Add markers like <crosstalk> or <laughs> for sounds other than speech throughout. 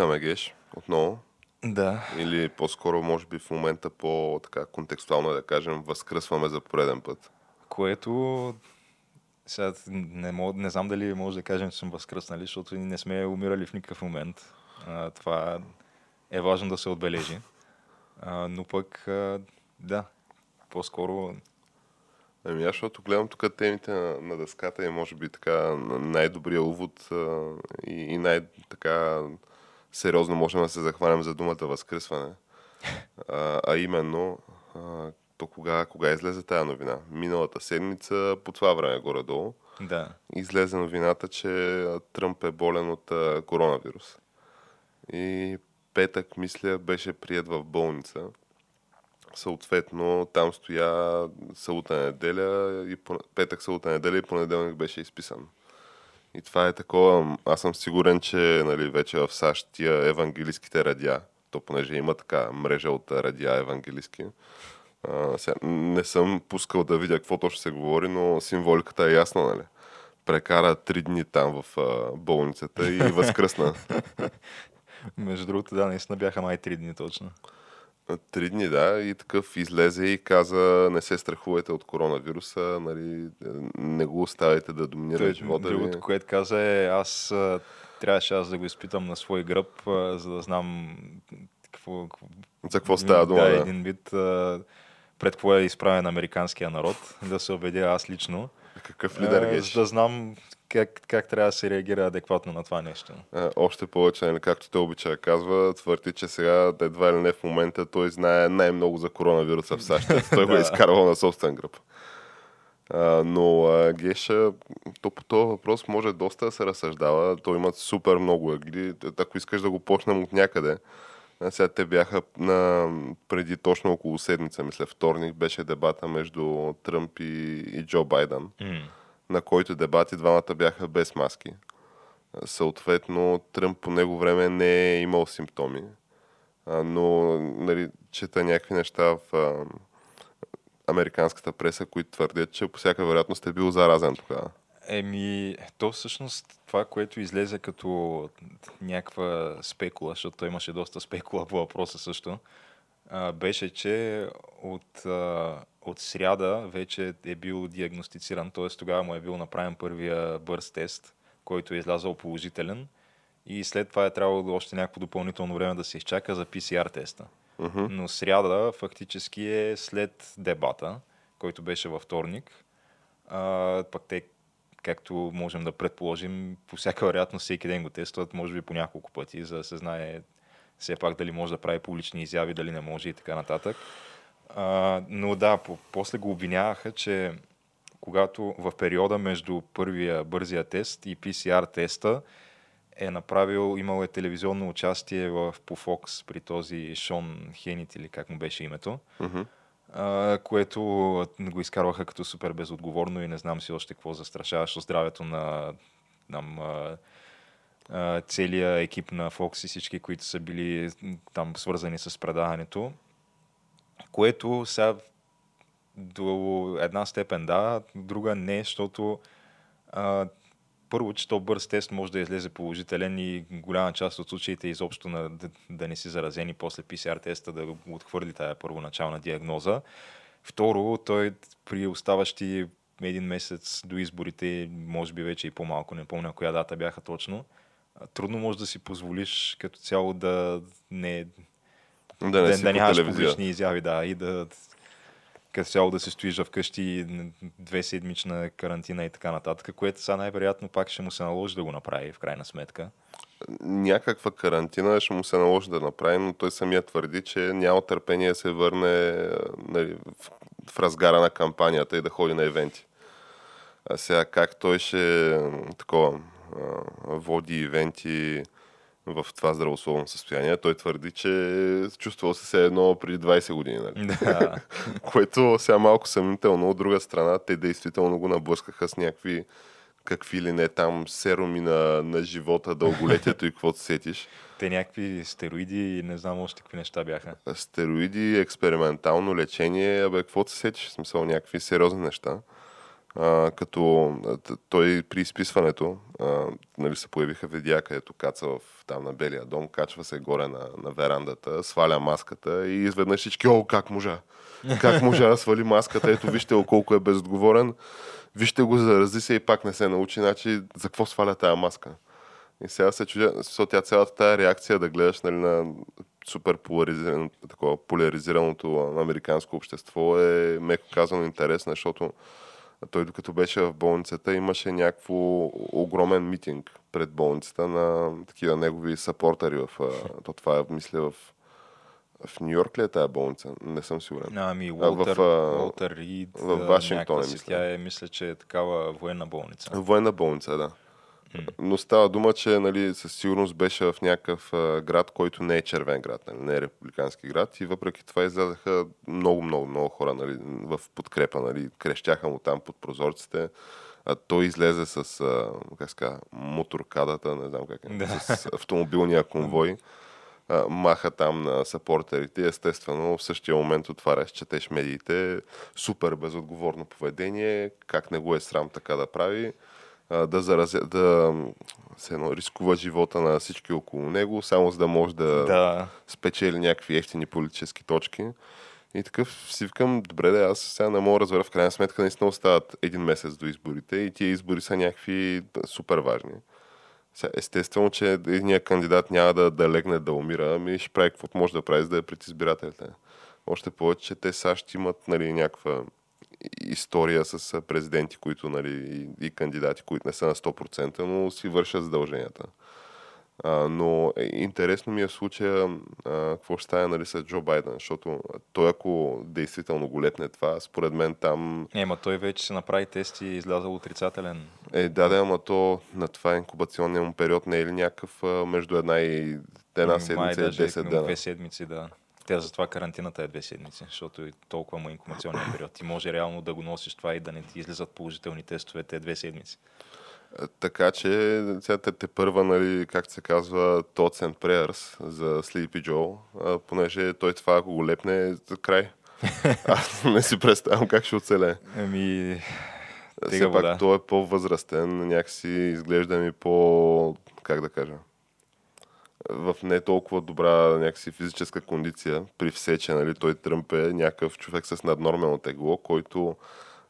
Отлитаме геш отново. Да. Или по-скоро, може би в момента по-така контекстуално да кажем, възкръсваме за пореден път. Което сега не, мог, не знам дали може да кажем, че съм възкръснали, защото не сме умирали в никакъв момент. А, това е важно да се отбележи. А, но пък, а, да, по-скоро Ами аз, защото гледам тук темите на, на дъската и може би така най-добрия увод а, и, и най-така сериозно можем да се захванем за думата възкръсване. А, а именно, а, то кога, кога излезе тая новина? Миналата седмица, по това време горе-долу, да. излезе новината, че Тръмп е болен от а, коронавирус. И петък, мисля, беше прият в болница. Съответно, там стоя събота неделя и петък, събота неделя и понеделник беше изписан. И това е такова, аз съм сигурен, че нали, вече в САЩ тия евангелийските радиа, то понеже има така мрежа от радиа а, сега, не съм пускал да видя какво точно се говори, но символиката е ясна, нали? Прекара три дни там в а, болницата и <laughs> възкръсна. Между другото, да, наистина бяха май три дни точно. Три дни, да, и такъв излезе и каза, не се страхувайте от коронавируса, нали, не го оставяйте да доминира Той, живота ви. Другото, което каза е, аз трябваше аз да го изпитам на свой гръб, за да знам какво, За какво става дума, да, да. един вид пред какво е изправен американския народ, да се убедя аз лично, Какъв лидер геш? за да знам как, как трябва да се реагира адекватно на това нещо. А, Още повече, нали, както те обича казва, твърди, че сега едва или не в момента той знае най-много за коронавируса в САЩ. <laughs> той го е изкарвал на собствен гръб. А, но а, Геша, то по този въпрос може доста да се разсъждава. Той има супер много ъгли. Ако искаш да го почнем от някъде, а сега те бяха на, преди точно около седмица, мисля, вторник, беше дебата между Тръмп и, и Джо Байден М. на който дебати двамата бяха без маски. Съответно, Тръмп по него време не е имал симптоми, но нали, чета някакви неща в а, американската преса, които твърдят, че по всяка вероятност е бил заразен тогава. Еми, то всъщност това, което излезе като някаква спекула, защото имаше доста спекула по въпроса също, беше, че от, а, от сряда вече е бил диагностициран, т.е. тогава му е бил направен първия бърз тест, който е излязъл положителен и след това е трябвало още някакво допълнително време да се изчака за PCR теста. Мгм. Но сряда фактически е след дебата, който беше във вторник. А, пък те, както можем да предположим, по всяка вероятност всеки ден го тестват, може би по няколко пъти, за да се знае все пак дали може да прави публични изяви, дали не може и така нататък. А, но да, по- после го обвиняваха, че когато в периода между първия бързия тест и PCR теста е направил, имал е телевизионно участие в, по Fox при този Шон Хенит или как му беше името, Мгм. а, което го изкарваха като супер безотговорно и не знам си още какво застрашаващо здравето на а, целия екип на Fox и всички, които са били там свързани с предаването, което сега до една степен да, друга не, защото а, първо, че то бърз тест може да излезе положителен и голяма част от случаите изобщо на, да, да не си заразени после PCR теста да отхвърли тая първоначална диагноза. Второ, той при оставащи един месец до изборите, може би вече и по-малко, не помня коя дата бяха точно, трудно може да си позволиш като цяло да не Да не да, си да нямаш публични изяви, да, и да... като цяло да се стоиш вкъщи две седмична карантина и така нататък, което сега най-вероятно пак ще му се наложи да го направи в крайна сметка. Някаква карантина ще му се наложи да направи, но той самия твърди, че няма търпение да се върне нали, в, в разгара на кампанията и да ходи на евенти. А сега как той ще такова, води ивенти в това здравословно състояние. Той твърди, че чувствал се все едно преди 20 години. Нали? Да. <laughs> Което сега малко съмнително. От друга страна, те действително го наблъскаха с някакви какви ли не там серуми на, на живота, дълголетието и каквото сетиш. Те някакви стероиди и не знам още какви неща бяха. Стероиди, експериментално лечение, абе, каквото се сетиш, в смисъл някакви сериозни неща а, като той при изписването а, нали, се появиха видеа, където каца в, там на Белия дом, качва се горе на, на верандата, сваля маската и изведнъж всички, о, как можа? Как можа да свали маската? Ето вижте колко е безотговорен. Вижте го, зарази се и пак не се научи. Значи, за какво сваля тази маска? И сега се чудя, защото тя цялата тази реакция да гледаш нали, на супер поляризирано, такова, поляризираното американско общество е меко казано интересно, защото той докато беше в болницата имаше някакво огромен митинг пред болницата на такива негови сапортери в... То това е, мисля, в в Нью Йорк ли е тази болница? Не съм сигурен. Ами, Уолтер, в, Уолтер Рид. В Вашингтон, мисля. Тя е, мисля, че е такава военна болница. Военна болница, да. Но става дума, че нали, със сигурност беше в някакъв а, град, който не е червен град, нали, не е републикански град. И въпреки това излязаха много, много, много хора нали, в подкрепа. Нали, крещяха му там под прозорците. А той излезе с а, как ска, моторкадата, не знам как е, да. с автомобилния конвой. А, маха там на сапортерите. Естествено, в същия момент отваряш, четеш медиите. Супер безотговорно поведение. Как не го е срам така да прави да, заразя, да се едно, рискува живота на всички около него, само за да може да, да. спечели някакви ефтини политически точки. И такъв си викам, добре да, аз сега не мога да разбера, в крайна сметка наистина остават един месец до изборите и тия избори са някакви супер важни. Сега, естествено, че едният кандидат няма да, да легне да умира, ами ще прави каквото може да прави, за да е пред избирателите. Още повече, че те САЩ имат нали, някаква история с президенти, които, нали, и, кандидати, които не са на 100%, но си вършат задълженията. А, но е, интересно ми е в случая а, какво ще стане нали, с Джо Байден, защото той ако действително го летне това, според мен там... Е, ма той вече се направи тест и излязъл отрицателен. Е, да, да, ама то на това инкубационния му период не е ли някакъв а, между една и една седмица и 10 дена? Две седмици, да. Тя затова карантината е две седмици, защото и толкова му е инкубационния период. Ти може реално да го носиш това и да не ти излизат положителни тестове те две седмици. Е, така че, сега те, те първа, нали, как се казва, Thoughts and Prayers за Sleepy Joe, понеже той това, ако го лепне, е за край. <laughs> Аз не си представям как ще оцеле. Ами, Все пак той е по-възрастен, някакси изглежда ми по, как да кажа, в не толкова добра някакси физическа кондиция. При все, че нали, той Тръмп е някакъв човек с наднормално тегло, който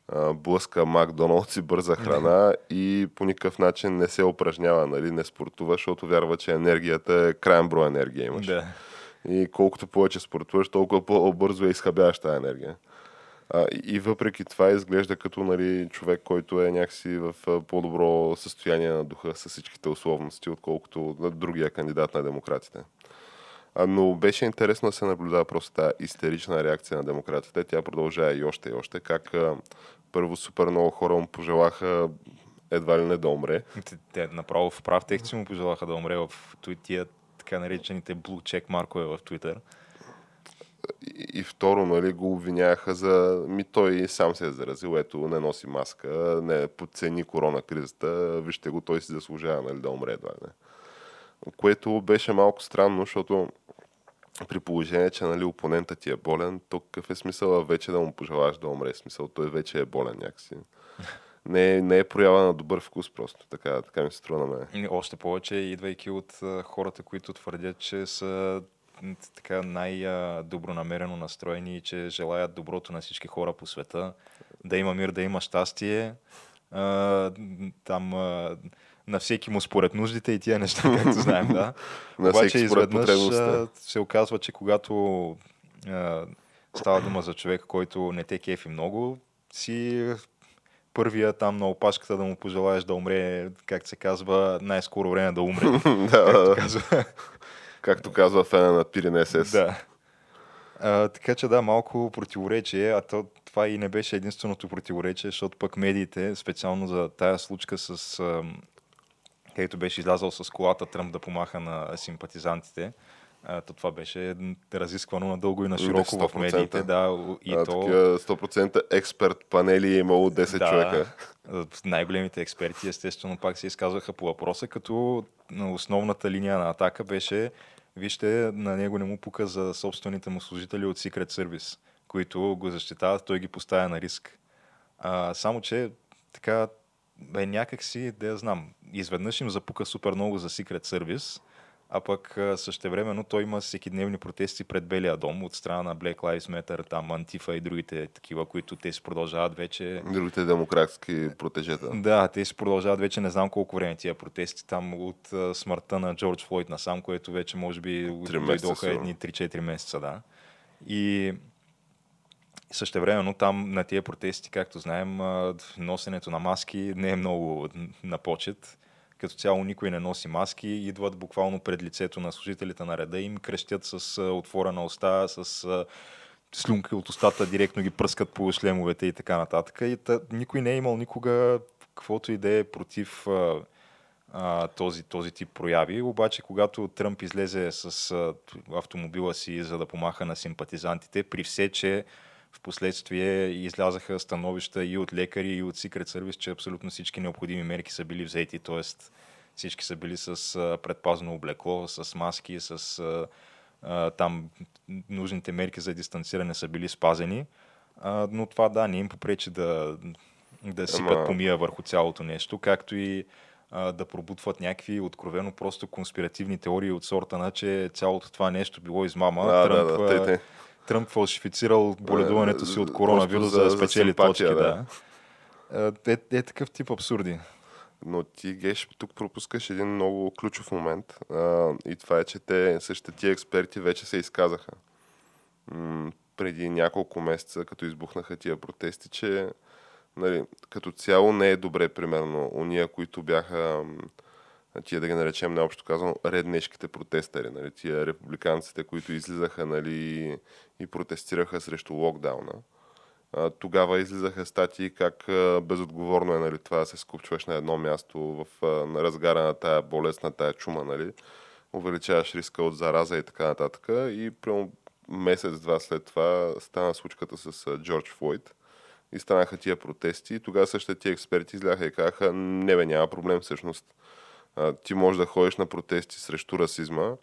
а, блъска Макдоналдс и бърза храна и по никакъв начин не се упражнява, нали, не спортува, защото вярва, че енергията е крайен брой енергия имаш. Да. И колкото повече спортуваш, толкова по-бързо е изхабяваш тази енергия. А, и въпреки това изглежда като нали, човек, който е някакси в по-добро състояние на духа с всичките условности, отколкото на другия кандидат на демократите. А, но беше интересно да се наблюдава просто тази истерична реакция на демократите. Тя продължава и още и още. Как а, първо супер много хора му пожелаха едва ли не да умре. Те, те направо в прав текст му пожелаха да умре в тия така наречените blue check маркове в Twitter и, второ, нали, го обвиняха за... Ми той сам се е заразил, ето, не носи маска, не подцени корона кризата, вижте го, той си заслужава нали, да умре едва. Не. Което беше малко странно, защото при положение, че нали, опонентът ти е болен, то какъв е смисъл вече да му пожелаш да умре? Смисъл, той вече е болен някакси. <laughs> Не е, не е проява на добър вкус просто. Така, така ми се струва на мен. Още повече, идвайки от хората, които твърдят, че са така най-добронамерено настроени и че желаят доброто на всички хора по света. Да има мир, да има щастие. А, там а, на всеки му според нуждите и тия неща, както знаем, да. <laughs> на Обаче изведнъж се оказва, че когато а, става дума за човек, който не те кефи много, си първия там на опашката да му пожелаеш да умре, как се казва, най-скоро време да умре. <laughs> да, казва. Както казва фена на Пирин СС. Да. А, така че да, малко противоречие, а то, това и не беше единственото противоречие, защото пък медиите, специално за тая случка с където беше излязъл с колата Тръмп да помаха на симпатизантите, а, то това беше разисквано надълго и на широко в медиите. Да, и а, то... 100% експерт панели е имало 10 да, човека. Най-големите експерти естествено пак се изказваха по въпроса, като основната линия на атака беше вижте, на него не му пука за собствените му служители от Secret Service, които го защитават, той ги поставя на риск. А, само, че така, бе, някак си, да я знам, изведнъж им запука супер много за Secret Service, а пък същевременно той има всеки дневни протести пред Белия дом от страна на Black Lives Matter, там Антифа и другите такива, които те си продължават вече. Другите демократски протежета. Да, те си продължават вече не знам колко време тия протести там от смъртта на Джордж Флойд насам, което вече може би дойдоха едни 3-4 месеца, да. И Същевременно там на тия протести, както знаем, носенето на маски не е много на почет като цяло никой не носи маски, идват буквално пред лицето на служителите на реда им, крещят с отворена уста, с слюнки от устата, директно ги пръскат по шлемовете и така нататък. И та, никой не е имал никога каквото и да е против а, този, този тип прояви. Обаче, когато Тръмп излезе с автомобила си, за да помаха на симпатизантите, при все, че в последствие излязаха становища и от лекари, и от Secret Service, че абсолютно всички необходими мерки са били взети, т.е. всички са били с предпазно облекло, с маски, с там нужните мерки за дистанциране са били спазени. Но това да, не им попречи да, да сипят Ама... помия върху цялото нещо, както и да пробутват някакви откровено просто конспиративни теории от сорта на, че цялото това нещо било измама. Да, Тръмп, да, да, те, те. Тръмп фалшифицирал боледуването си от коронавирус, за да спечели точки. Да. да. Е, е, е такъв тип абсурди. Но ти, Геш, тук пропускаш един много ключов момент. А, и това е, че те, същите тия експерти вече се изказаха. М- преди няколко месеца, като избухнаха тия протести, че нали, като цяло не е добре, примерно, уния, които бяха тия да ги наречем необщо казано реднешките протестари, нали, тия републиканците, които излизаха нали, и протестираха срещу локдауна. А, тогава излизаха статии как а, безотговорно е нали, това да се скупчваш на едно място в, а, на разгара на тая болест, на тая чума, нали, увеличаваш риска от зараза и така нататък. И прямо месец-два след това стана случката с Джордж Флойд и станаха тия протести. И тогава същите тия експерти изляха и казаха, не бе, няма проблем всъщност а, ти можеш да ходиш на протести срещу расизма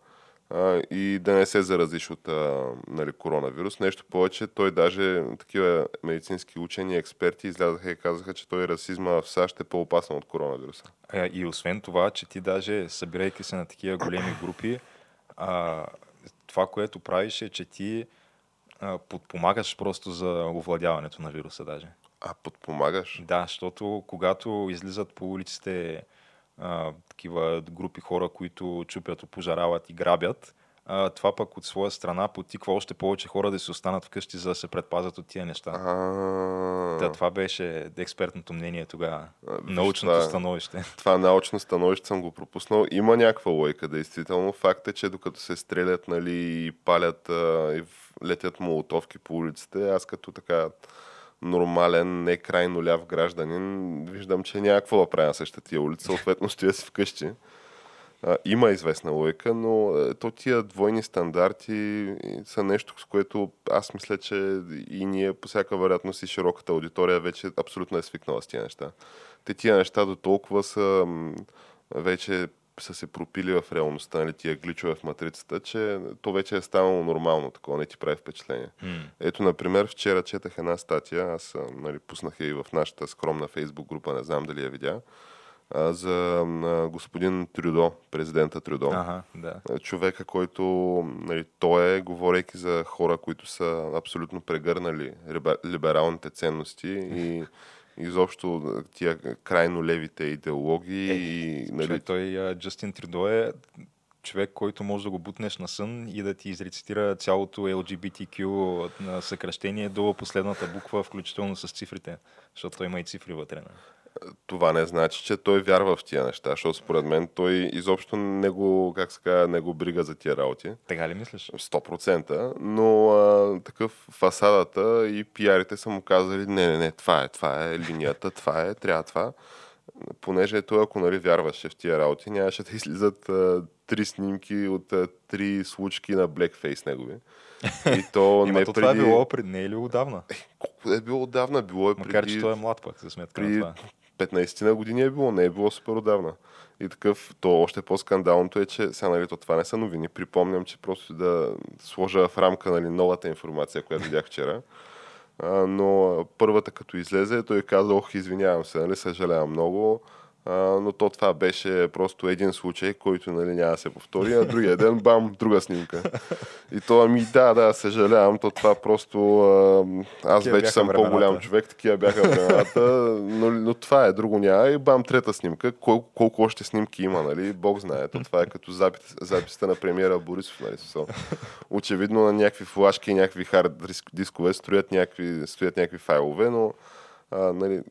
а, и да не се заразиш от а, нали, коронавирус. Нещо повече, той даже такива медицински учени, експерти излязаха и казаха, че той расизма в САЩ е по-опасен от коронавируса. И освен това, че ти даже събирайки се на такива големи групи, а, това, което правиш е, че ти а, подпомагаш просто за овладяването на вируса даже. А, подпомагаш? Да, защото когато излизат по улиците а, такива групи хора, които чупят, опожарават и грабят. А, това пък от своя страна потиква още повече хора да си останат вкъщи, за да се предпазят от тия неща. Да, това беше експертното мнение тогава. Научното това, становище. <laughs> Това научно становище съм го пропуснал. Има някаква лойка, действително. Факт е, че докато се стрелят нали, и палят а, и летят молотовки по улиците, аз като така нормален, не крайно ляв гражданин, виждам, че няма какво да правя на същата тия улица, съответно стоя си вкъщи. А, има известна логика, но е, то тия двойни стандарти са нещо, с което аз мисля, че и ние по всяка вероятност и широката аудитория вече абсолютно е свикнала с тия неща. Те тия неща до толкова са вече са се пропили в реалността, нали, тия гличове в матрицата, че то вече е станало нормално, такова не ти прави впечатление. Mm. Ето, например, вчера четах една статия, аз нали, пуснах я и в нашата скромна фейсбук група, не знам дали я видя, за господин Трюдо, президента Трюдо. Ага, да. Човека, който нали, той е, говорейки за хора, които са абсолютно прегърнали либералните ценности и <laughs> изобщо тия крайно левите идеологии. Е, и, нали... Той, Джастин Тридо е човек, който може да го бутнеш на сън и да ти изрецитира цялото LGBTQ съкръщение до последната буква, включително с цифрите, защото той има и цифри вътре. Това не значи, че той вярва в тия неща, защото според мен той изобщо не го, как се казва, не го брига за тия работи. Така ли мислиш? 100%, но а, такъв фасадата и пиарите са му казали, не, не, не, това е, това е линията, това е, трябва това. Понеже той, ако нали вярваше в тия работи, нямаше да излизат а, три снимки от а, три случки на блекфейс негови. И то <laughs> не преди... това е било пред не е ли отдавна? Е, колко е било отдавна? Било е преди... Макар, че той е млад пък, за сметка при... на това. 15 на години е било, не е било супер отдавна. И такъв, то още по-скандалното е, че сега, нали, то това не са новини. Припомням, че просто да сложа в рамка нали, новата информация, която видях вчера. А, но първата като излезе, той каза, ох, извинявам се, нали, съжалявам много но то това беше просто един случай, който нали, няма да се повтори, а другия ден, бам, друга снимка. И то, ами да, да, съжалявам, то това просто... Аз такива вече съм времената. по-голям човек, такива бяха времената, но, но това е, друго няма. И бам, трета снимка. Колко, колко още снимки има, нали? Бог знае. То това е като запис, записата на премиера Борисов, нали? Со. Очевидно на някакви флашки и някакви хард дискове строят някакви, стоят някакви файлове, но а, нали,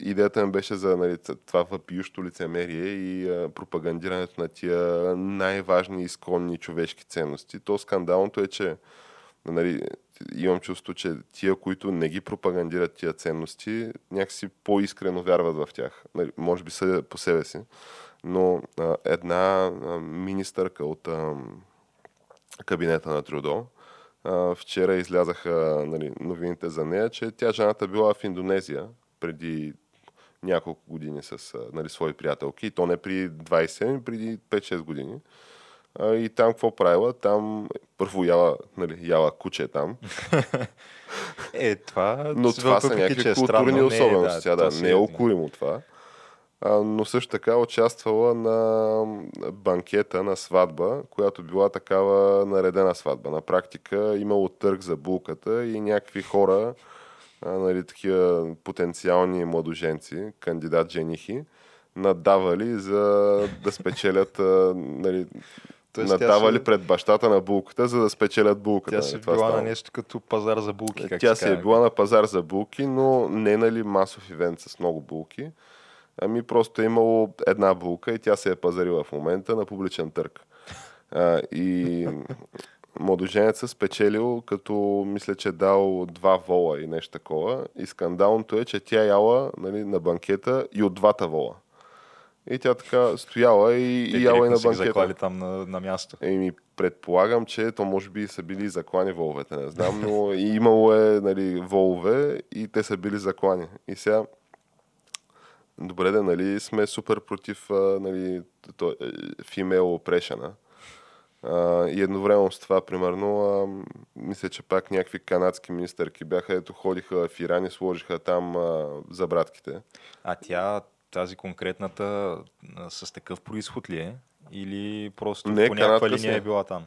идеята ми беше за нали, това въпиющо лицемерие и а, пропагандирането на тия най-важни изконни човешки ценности. То скандалното е, че нали, имам чувство, че тия, които не ги пропагандират тия ценности, някакси по-искрено вярват в тях. Нали, може би са по себе си. Но а, една а, министърка от а, кабинета на Вчера излязаха нали, новините за нея, че тя жената била в Индонезия преди няколко години с нали, свои приятелки. И то не при 20, ами преди 5-6 години. А, и там какво правила? Там първо яла, нали, яла куче там. <laughs> е, това... Но това са някакви е културни странно, особености. Не, да, да, не е окуримо това но също така участвала на банкета на сватба, която била такава наредена сватба. На практика имало търг за булката и някакви хора, нали, такива потенциални младоженци, кандидат женихи, надавали за да спечелят нали, Тоест, надавали си... пред бащата на булката, за да спечелят булката. Тя си нали, била на нещо като пазар за булки. Как тя си е била на пазар за булки, но не нали масов ивент с много булки. Ами просто е имало една булка и тя се е пазарила в момента на публичен търг. А, и младоженец спечелил, като мисля, че е дал два вола и нещо такова. И скандалното е, че тя яла нали, на банкета и от двата вола. И тя така стояла и, Те, и яла и на банкета. заклали там на, на място. Еми, предполагам, че то може би са били заклани воловете, не знам, но и имало е нали, волове и те са били заклани. И сега добре да, нали, сме супер против нали, то, е, female oppression. А, и едновременно с това, примерно, а, мисля, че пак някакви канадски министърки бяха, ето ходиха в Иран и сложиха там а, забратките. А тя, тази конкретната, с такъв происход ли е? Или просто Не, по някаква линия е. е била там?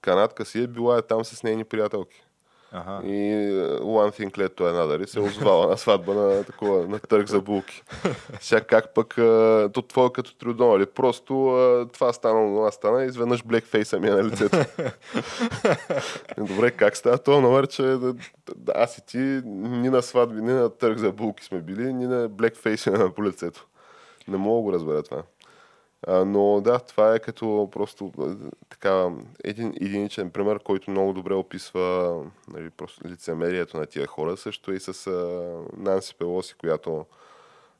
Канадка си е била е там с нейни приятелки. Ага. И е, one thing led to another и се озвала на сватба на, такова, на търг за булки. Сега как пък, е, то това е като трудно, нали? Просто е, това стана, това стана и изведнъж блекфейса ми е на лицето. <laughs> Добре, как става това номер, че да, аз и ти ни на сватби, ни на търг за булки сме били, ни на блекфейса на по лицето. Не мога да го разбера това. А, но да, това е като просто така един единичен пример, който много добре описва нали, просто лицемерието на тия хора. Също и с а, Нанси Пелоси, която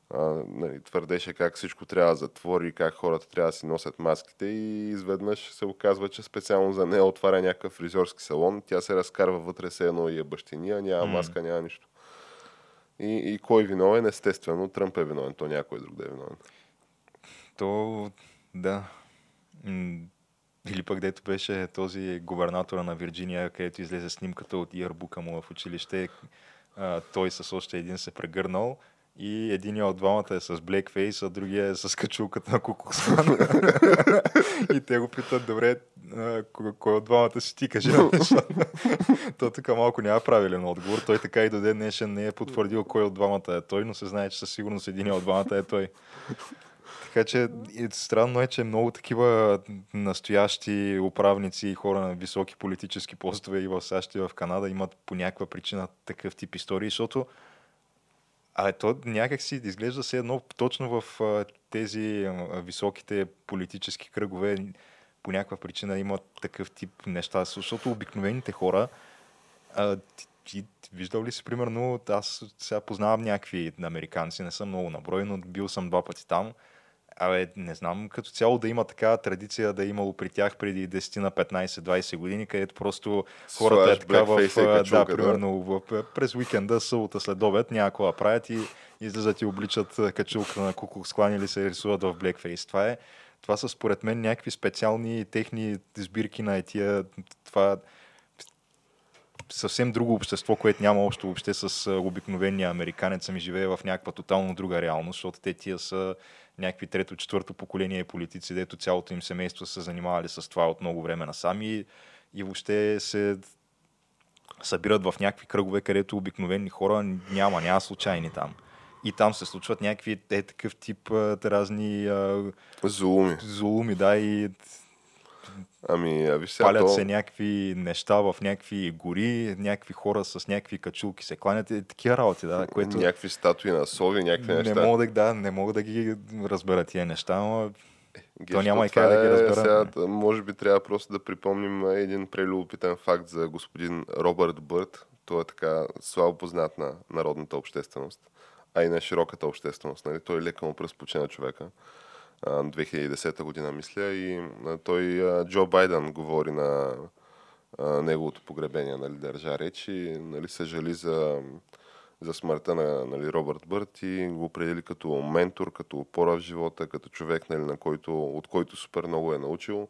а, нали, твърдеше как всичко трябва да затвори, как хората трябва да си носят маските и изведнъж се оказва, че специално за нея отваря някакъв фризьорски салон. Тя се разкарва вътре се едно и е бащиния, няма маска, няма нищо. И, и кой е виновен? Естествено, Тръмп е виновен, то някой друг да е виновен. То, да. Или пък дето беше този губернатора на Вирджиния, където излезе снимката от иербука му в училище. А, той с още един се прегърнал и един от двамата е с блекфейс, а другия е с качулката на Кукуксман. <laughs> и те го питат, добре, кой от двамата си ти кажи? <laughs> То тук малко няма правилен отговор. Той така и до ден днешен не е потвърдил кой от двамата е той, но се знае, че със сигурност един от двамата е той. Така че странно е, че много такива настоящи управници и хора на високи политически постове и в САЩ и в Канада имат по някаква причина такъв тип истории, защото а то някак си изглежда се едно точно в тези високите политически кръгове по някаква причина има такъв тип неща, защото обикновените хора а, ти, ти виждал ли си, примерно, аз сега познавам някакви американци, не съм много наброй, но бил съм два пъти там. Абе, не знам като цяло да има такава традиция да е имало при тях преди 10 на 15-20 години, където просто хората е така в, да, примерно в, през уикенда, събота след обед, някаква правят и излизат и обличат качулка на куклукс склани или се рисуват в блекфейс. Това е това са според мен някакви специални техни сбирки на етия, това съвсем друго общество, което няма общо въобще с обикновения американец, ами живее в някаква тотално друга реалност, защото те тия са някакви трето, четвърто поколение политици, дето цялото им семейство са занимавали с това от много време насам и, и въобще се събират в някакви кръгове, където обикновени хора няма, няма случайни там. И там се случват някакви е, такъв тип а, разни а, зулуми. зулуми, да, и Ами, а виж сега палят то... се някакви неща в някакви гори, някакви хора с някакви качулки се кланят и такива работи, да, което... Някакви статуи на сови, някакви неща. Не мога да, да, не мога да ги разбера тия неща, но Гешко, то няма и как да ги е разбера. Сега, може би трябва просто да припомним един прелюбопитен факт за господин Робърт Бърт. Той е така слабо познат на народната общественост, а и на широката общественост. Нали? Той леко му пръспочина човека. 2010 година, мисля, и той, Джо Байден, говори на неговото погребение, нали, държа реч и нали, съжали за, за смъртта на нали, Робърт Бърт и го определи като ментор, като опора в живота, като човек, нали, на който, от който супер много е научил.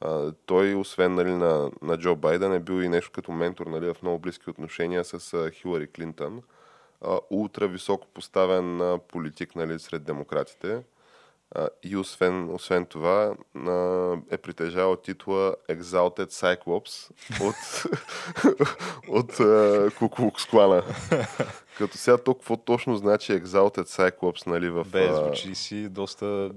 А, той, освен нали, на, на Джо Байден, е бил и нещо като ментор нали, в много близки отношения с Хилари Клинтън. А, ултра високо поставен политик нали, сред демократите. И освен, освен това е притежавал титла Exalted Cyclops от, <laughs> от Куклукс клана. Като сега толкова точно значи Exalted Cyclops, нали? В, Бе, звучи си доста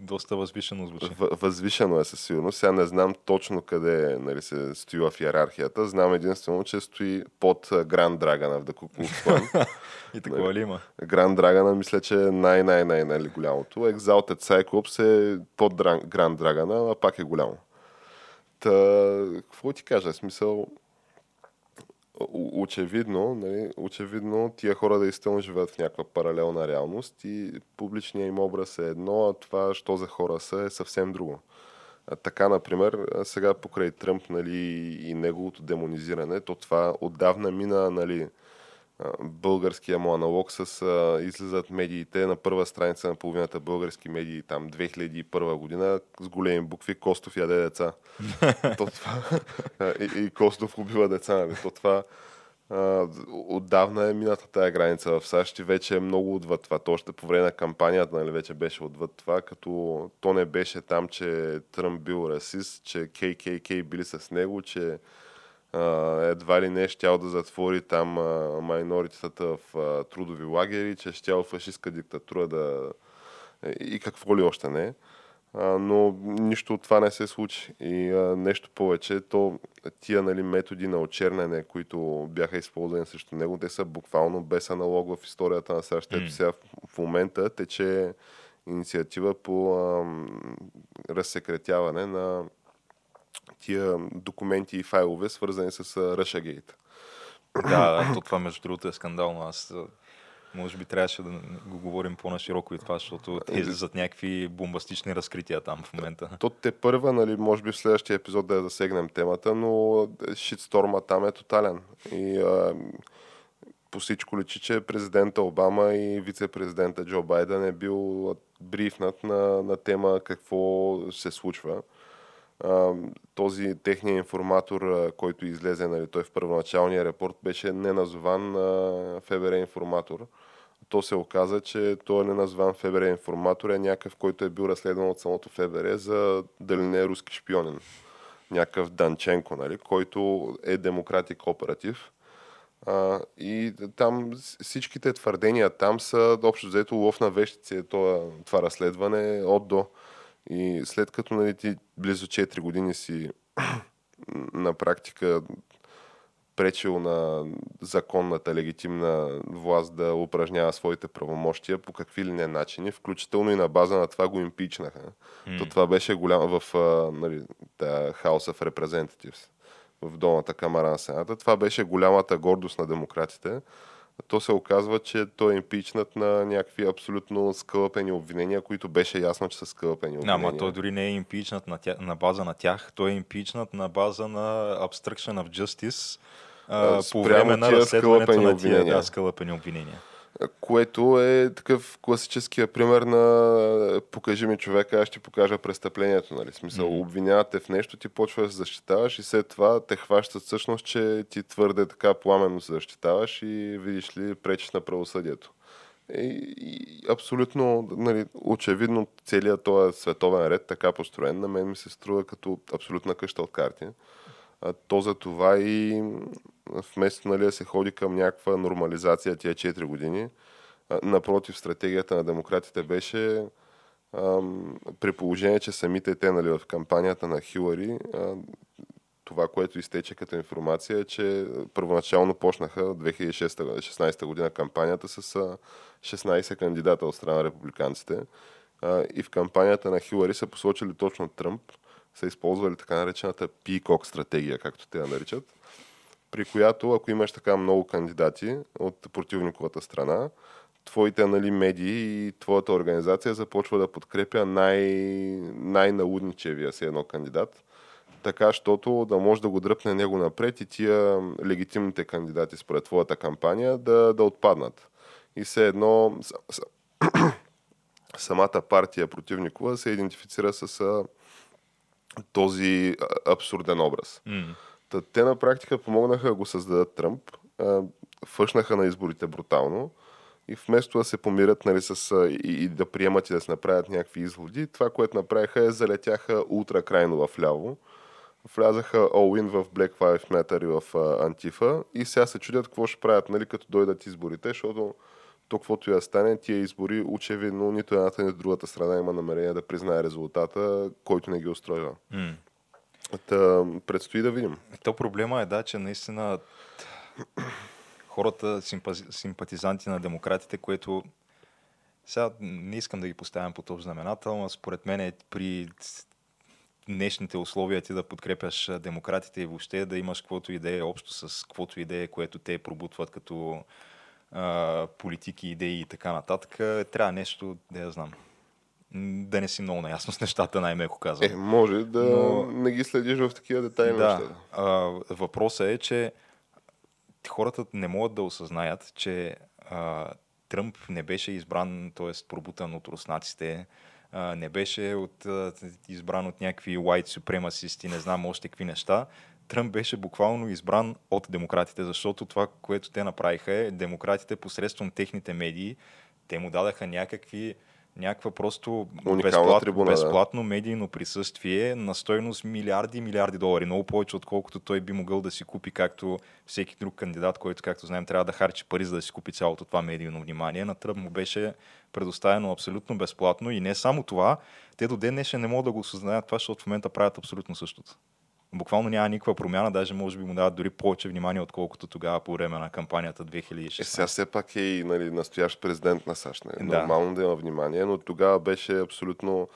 доста възвишено звучи. възвишено е със сигурност. Сега не знам точно къде нали, се стои в иерархията. Знам единствено, че стои под Гранд Драгана в The <laughs> Ku И такова ли има? Гранд Драгана мисля, че е най-най-най нали, голямото. Exalted Cyclops е под Гранд Драгана, а пак е голямо. Та, какво ти кажа? Смисъл, очевидно, нали, очевидно тия хора действително живеят в някаква паралелна реалност и публичният им образ е едно, а това, що за хора са, е съвсем друго. А, така, например, сега покрай Тръмп нали, и неговото демонизиране, то това отдавна мина нали, българския му аналог с а, излизат медиите на първа страница на половината български медии там 2001 година с големи букви Костов яде деца. <laughs> То това, и, и Костов убива деца. Нали? То това а, отдавна е мината тая граница в САЩ и вече е много отвъд това. То още по време на кампанията нали, вече беше отвъд това, като то не беше там, че Тръмп бил расист, че ККК били с него, че едва ли не щял да затвори там майноритетата в трудови лагери, че щял фашистска диктатура да... и какво ли още не. но нищо от това не се случи. И нещо повече, то тия нали, методи на очерняне, които бяха използвани срещу него, те са буквално без аналог в историята на САЩ. Mm. сега в, момента тече инициатива по разсекретяване на тия документи и файлове, свързани с Russiagate. Да, то това между другото е скандално. Аз може би трябваше да го говорим по-нашироко и това, защото те излизат някакви бомбастични разкрития там в момента. То те първа, нали, може би в следващия епизод да я засегнем темата, но шитсторма там е тотален. И а, по всичко личи, че президента Обама и вице-президента Джо Байден е бил брифнат на, на тема какво се случва този техния информатор, който излезе, нали, той в първоначалния репорт, беше неназован ФБР информатор. То се оказа, че той е неназован ФБР информатор е някакъв, който е бил разследван от самото ФБР за дали не е руски шпионен. Някакъв Данченко, нали, който е демократик оператив. А, и там всичките твърдения там са общо взето лов на вещици, това, това разследване от до. И след като нали, ти близо 4 години си <clears throat> на практика пречил на законната легитимна власт да упражнява своите правомощия по какви ли не начини, включително и на база на това го импичнаха. Mm. То това беше голямо в нали, House of Representatives, в долната камара на Сената. Това беше голямата гордост на демократите. То се оказва, че той е импичнат на някакви абсолютно скълъпени обвинения, които беше ясно, че са скълъпени обвинения. Ама той дори не е импичнат на, тя, на база на тях, той е импичнат на база на obstruction of justice, а, по време на разследването на тия да, скълъпени обвинения. Което е такъв класическия пример на покажи ми човека, аз ще покажа престъплението. Нали? Смисъл, mm-hmm. обвинявате в нещо, ти почваш да защитаваш и след това те хващат всъщност, че ти твърде така пламенно се защитаваш и видиш ли, пречиш на правосъдието. И, и абсолютно, нали, очевидно, целият този световен ред, така построен, на мен ми се струва като абсолютна къща от карти. То за това и вместо нали, да се ходи към някаква нормализация тия 4 години, напротив, стратегията на демократите беше ам, при положение, че самите те нали, в кампанията на Хилари, а, това, което изтече като информация е, че първоначално почнаха 2016 година кампанията с 16 кандидата от страна на републиканците. И в кампанията на Хилари са посочили точно Тръмп, са използвали така наречената пикок стратегия, както те я наричат при която ако имаш така много кандидати от противниковата страна, твоите нали, медии и твоята организация започва да подкрепя най- най-налудничевия си едно кандидат, така, щото да може да го дръпне него напред и тия легитимните кандидати според твоята кампания да, да отпаднат. И все едно <clears throat> самата партия противникова се идентифицира с този абсурден образ. Mm. Та, те на практика помогнаха да го създадат Тръмп, фъшнаха на изборите брутално и вместо да се помирят нали, с, и, и да приемат и да се направят някакви изводи, това, което направиха е залетяха ултра крайно в ляво. Влязаха all-in в Black Lives Matter и в Антифа и сега се чудят какво ще правят, нали, като дойдат изборите, защото то каквото и да стане, тия избори, очевидно, нито едната, нито другата страна има намерение да признае резултата, който не ги устройва. Mm. Та, предстои да видим. То проблема е, да, че наистина хората, симпатизанти на демократите, което сега не искам да ги поставям по този знаменател, но според мен е при днешните условия ти да подкрепяш демократите и въобще да имаш каквото идея общо с каквото идея, което те пробутват като а, политики, идеи и така нататък, трябва нещо, да я знам, да не си много наясно с нещата, най-меко казвам. Е, може да Но... не ги следиш в такива детайли да, неща. А, въпросът е, че хората не могат да осъзнаят, че а, Тръмп не беше избран, т.е. пробутан от руснаците, а, не беше от, избран от някакви white supremacists, не знам още какви неща. Тръмп беше буквално избран от демократите, защото това, което те направиха е демократите посредством техните медии, те му дадаха някакви някаква просто безплат, трибуна, безплатно да. медийно присъствие на стойност милиарди и милиарди долари. Много повече, отколкото той би могъл да си купи, както всеки друг кандидат, който, както знаем, трябва да харчи пари, за да си купи цялото това медийно внимание. На Тръмп му беше предоставено абсолютно безплатно и не само това, те до ден днешен не могат да го осъзнаят това, защото в момента правят абсолютно същото буквално няма никаква промяна, даже може би му дават дори повече внимание, отколкото тогава по време на кампанията 2016. Е, сега все пак е и нали, настоящ президент на САЩ. Нали? Да. Нормално да има внимание, но тогава беше абсолютно...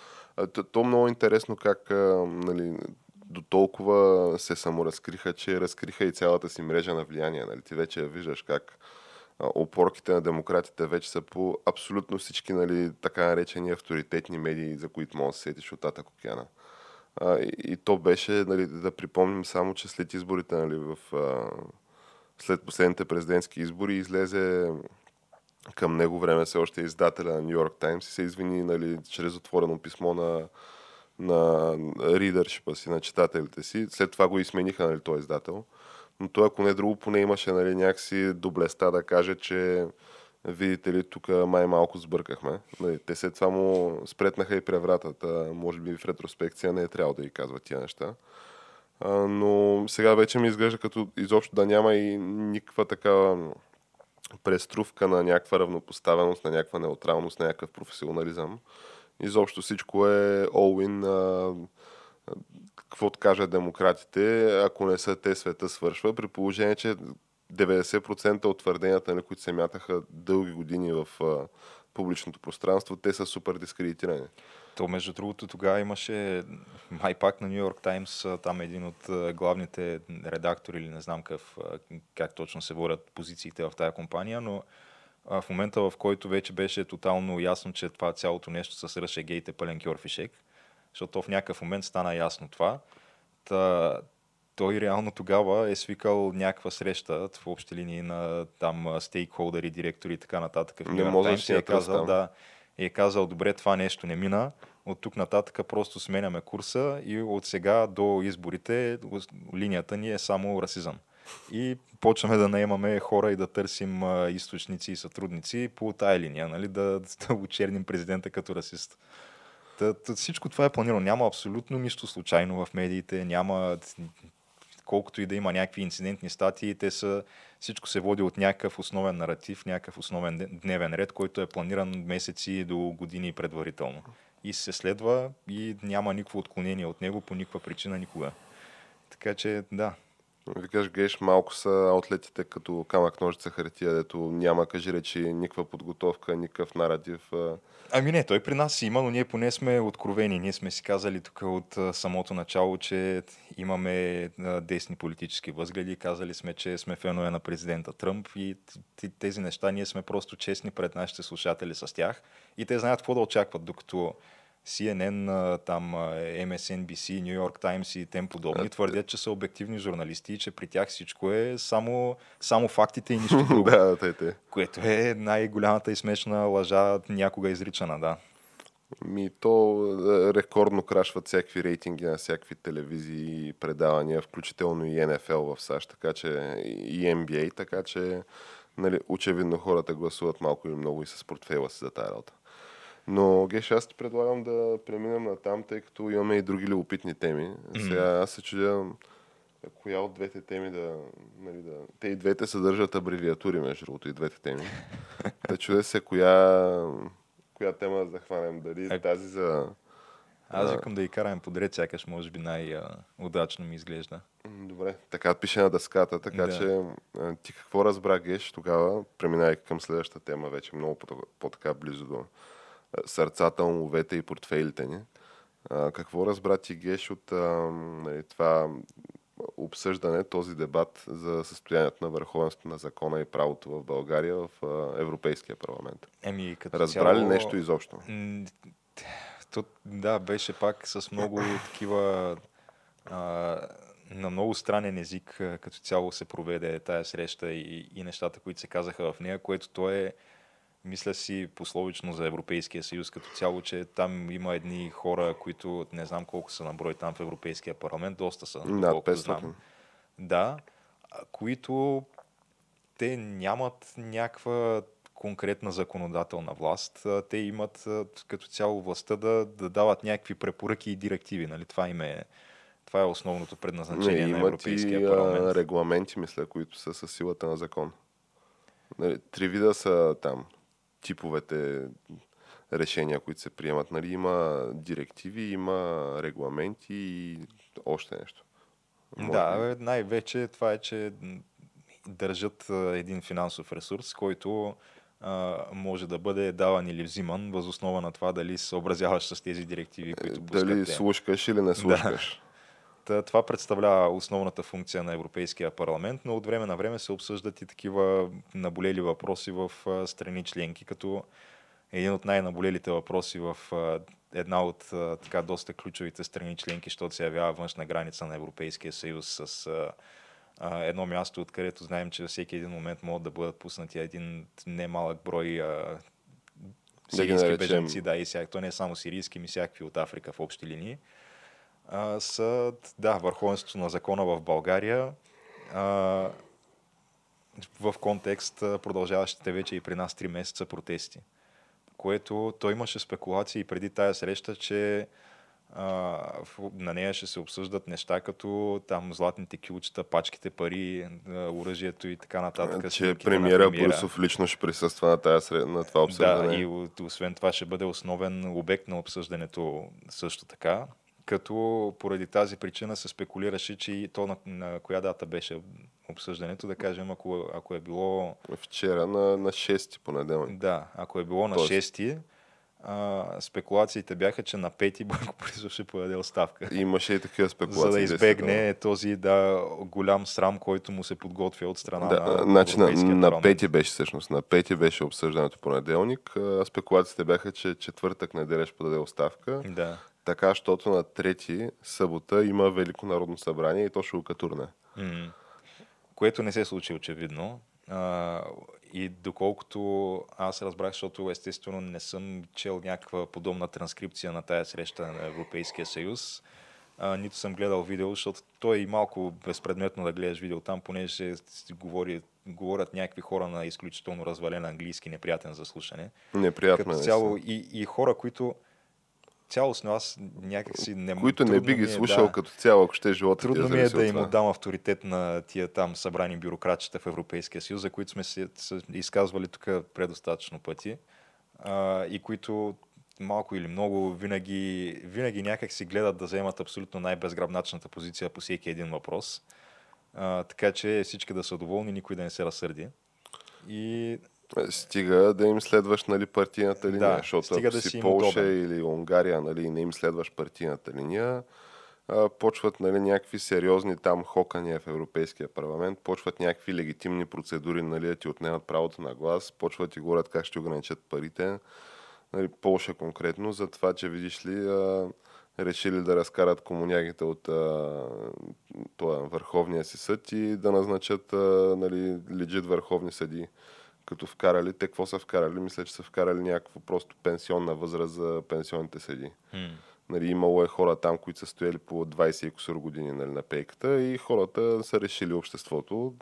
То, то много интересно как нали, до толкова се саморазкриха, че разкриха и цялата си мрежа на влияние. Нали? Ти вече виждаш как опорките на демократите вече са по абсолютно всички нали, така наречени авторитетни медии, за които може да се сетиш от Тата Океана. А, и, и то беше, нали, да припомним само, че след изборите, нали, в, а, след последните президентски избори, излезе към него време все още издателя на Нью Йорк Таймс и се извини нали, чрез отворено писмо на, на ридършипа си, на читателите си. След това го измениха нали, този издател. Но той, ако не друго, поне имаше нали, някакси доблеста да каже, че видите ли, тук май малко сбъркахме. Нали, те след това му спретнаха и превратата. Може би в ретроспекция не е трябвало да ги казват тия неща. Но сега вече ми изглежда като изобщо да няма и никаква такава преструвка на някаква равнопоставеност, на някаква неутралност, на някакъв професионализъм. Изобщо всичко е all-in. Каквото кажат демократите, ако не са те, света свършва. При положение, че 90% от твърденията, на които се мятаха дълги години в а, публичното пространство, те са супер дискредитирани. То, между другото, тогава имаше май пак на Нью Йорк Таймс, там един от главните редактори, или не знам как, как точно се водят позициите в тази компания, но в момента, в който вече беше тотално ясно, че това цялото нещо с Ръше Гейт е пълен кьорфишек, защото в някакъв момент стана ясно това. Той реално тогава е свикал някаква среща в общи линии на там стейкхолдери, директори и така нататък. В не може да е казал, да, е казал, добре, това нещо не мина, от тук нататък просто сменяме курса и от сега до изборите линията ни е само расизъм. И почваме да наемаме хора и да търсим източници и сътрудници по тая линия, нали, да, да очерним президента като расист. Та, та, всичко това е планирано. Няма абсолютно нищо случайно в медиите, няма колкото и да има някакви инцидентни статии, те са, всичко се води от някакъв основен наратив, някакъв основен дневен ред, който е планиран месеци до години предварително. И се следва и няма никакво отклонение от него по никаква причина никога. Така че, да, Викаш, геш, малко са аутлетите като камък, ножица, хартия, дето няма, кажи речи, никаква подготовка, никакъв наратив. Ами не, той при нас има, но ние поне сме откровени. Ние сме си казали тук от самото начало, че имаме десни политически възгледи. Казали сме, че сме фенове на президента Тръмп и тези неща ние сме просто честни пред нашите слушатели с тях. И те знаят какво да очакват, докато CNN, там MSNBC, New York Times и тем подобни твърдят, че са обективни журналисти и че при тях всичко е само, само фактите и <laughs> нищо друго. да, те, те. Което е най-голямата и смешна лъжа някога изричана, да. Ми то рекордно крашват всякакви рейтинги на всякакви телевизии и предавания, включително и НФЛ в САЩ, така че и NBA, така че нали, очевидно хората гласуват малко или много и с портфела си за тази работа. Но, Геш, аз ти предлагам да преминем на там, тъй като имаме и други любопитни теми. Сега аз се чудя коя от двете теми да, нали, да... Те и двете съдържат абревиатури, между другото, и двете теми. <laughs> да чудя се коя, коя тема да захванем. Дали е... тази за... Аз викам да и караме подред, сякаш може би най-удачно ми изглежда. Добре, така пише на дъската, така да. че ти какво разбра, Геш, тогава, преминавайки към следващата тема, вече много по-така близо до сърцата, умовете и портфейлите ни. А, какво разбра ти Геш от а, нали, това обсъждане, този дебат за състоянието на върховенството на закона и правото в България в а, Европейския парламент? Еми, като Разбра цяло... ли нещо изобщо? Тут, да, беше пак с много такива а, на много странен език като цяло се проведе тая среща и, и нещата, които се казаха в нея, което то е мисля си пословично за Европейския съюз като цяло, че там има едни хора, които не знам колко са на брой там в Европейския парламент, доста са. Над 500. Знам. Да, които те нямат някаква конкретна законодателна власт. Те имат като цяло властта да, да дават някакви препоръки и директиви. Нали? Това им е, това е основното предназначение Не, на Европейския и, парламент. регламенти, мисля, които са със силата на закон. Нали, три вида са там типовете решения, които се приемат. Нали, има директиви, има регламенти и още нещо. Може да, би... най-вече това е, че държат един финансов ресурс, който а, може да бъде даван или взиман, възоснова на това дали се съобразяваш с тези директиви, които пускат. Дали слушкаш или не слушкаш. Да. Това представлява основната функция на Европейския парламент, но от време на време се обсъждат и такива наболели въпроси в страни членки, като един от най-наболелите въпроси в една от така доста ключовите страни членки, защото се явява външна граница на Европейския съюз с едно място, откъдето знаем, че във всеки един момент могат да бъдат пуснати един немалък брой сирийски да беженци, да, и всяк, то не е само сирийски, ми всякакви от Африка в общи линии, а, са, да, върховенството на закона в България, а, в контекст продължаващите вече и при нас 3 месеца протести което той имаше спекулации преди тая среща, че а, на нея ще се обсъждат неща като там златните килчета, пачките пари, оръжието и така нататък. че премиера Борисов лично ще присъства на, сред- на това Да, обсъждане. и от- освен това ще бъде основен обект на обсъждането също така. Като поради тази причина се спекулираше, че и то на, на коя дата беше обсъждането, да кажем, ако, ако е било Вчера на, на 6 понеделник. да, ако е било на Тоест- 6 а, спекулациите бяха, че на 5 Бойко Борисов ще подаде оставка. Имаше и такива спекулации. За да избегне този да, голям срам, който му се подготвя от страна Да, на значи на, на парламент. пети беше всъщност. На пети беше обсъждането понеделник. А, Спекулациите бяха, че четвъртък неделя ще подаде оставка. Да. Така, защото на трети събота има Велико народно събрание и то ще го катурне. М. Което не се случи очевидно. А, и доколкото аз разбрах, защото естествено не съм чел някаква подобна транскрипция на тая среща на Европейския съюз, а, нито съм гледал видео, защото то е и малко безпредметно да гледаш видео там, понеже си говори, говорят някакви хора на изключително развален английски, неприятен за слушане. Неприятно Като е. цяло наистина. и, и хора, които цялостно аз някакси не Които не би ги е, слушал да. като цяло, ако ще живота Трудно ми е да им отдам авторитет на тия там събрани бюрократчета в Европейския съюз, за които сме се изказвали тук предостатъчно пъти а, и които малко или много винаги, винаги някак си гледат да вземат абсолютно най-безграбначната позиция по всеки един въпрос. А, така че всички да са доволни, никой да не се разсърди. И Стига да им следваш нали, партийната линия, Да, защото ако да си Полша или Унгария нали, не им следваш партийната линия, а, почват нали, някакви сериозни там хокания в Европейския парламент, почват някакви легитимни процедури нали, да ти отнемат правото на глас, почват и говорят как ще ограничат парите. Нали, Полша конкретно, за това, че видиш ли, а, решили да разкарат комунягите от а, това, Върховния си съд и да назначат а, нали, легит върховни съдии като вкарали, те какво са вкарали? Мисля, че са вкарали някакво просто пенсионна възраст за пенсионните съди. м, Нали, имало е хора там, които са стояли по 20 и кусор години нали, на пейката и хората са решили обществото,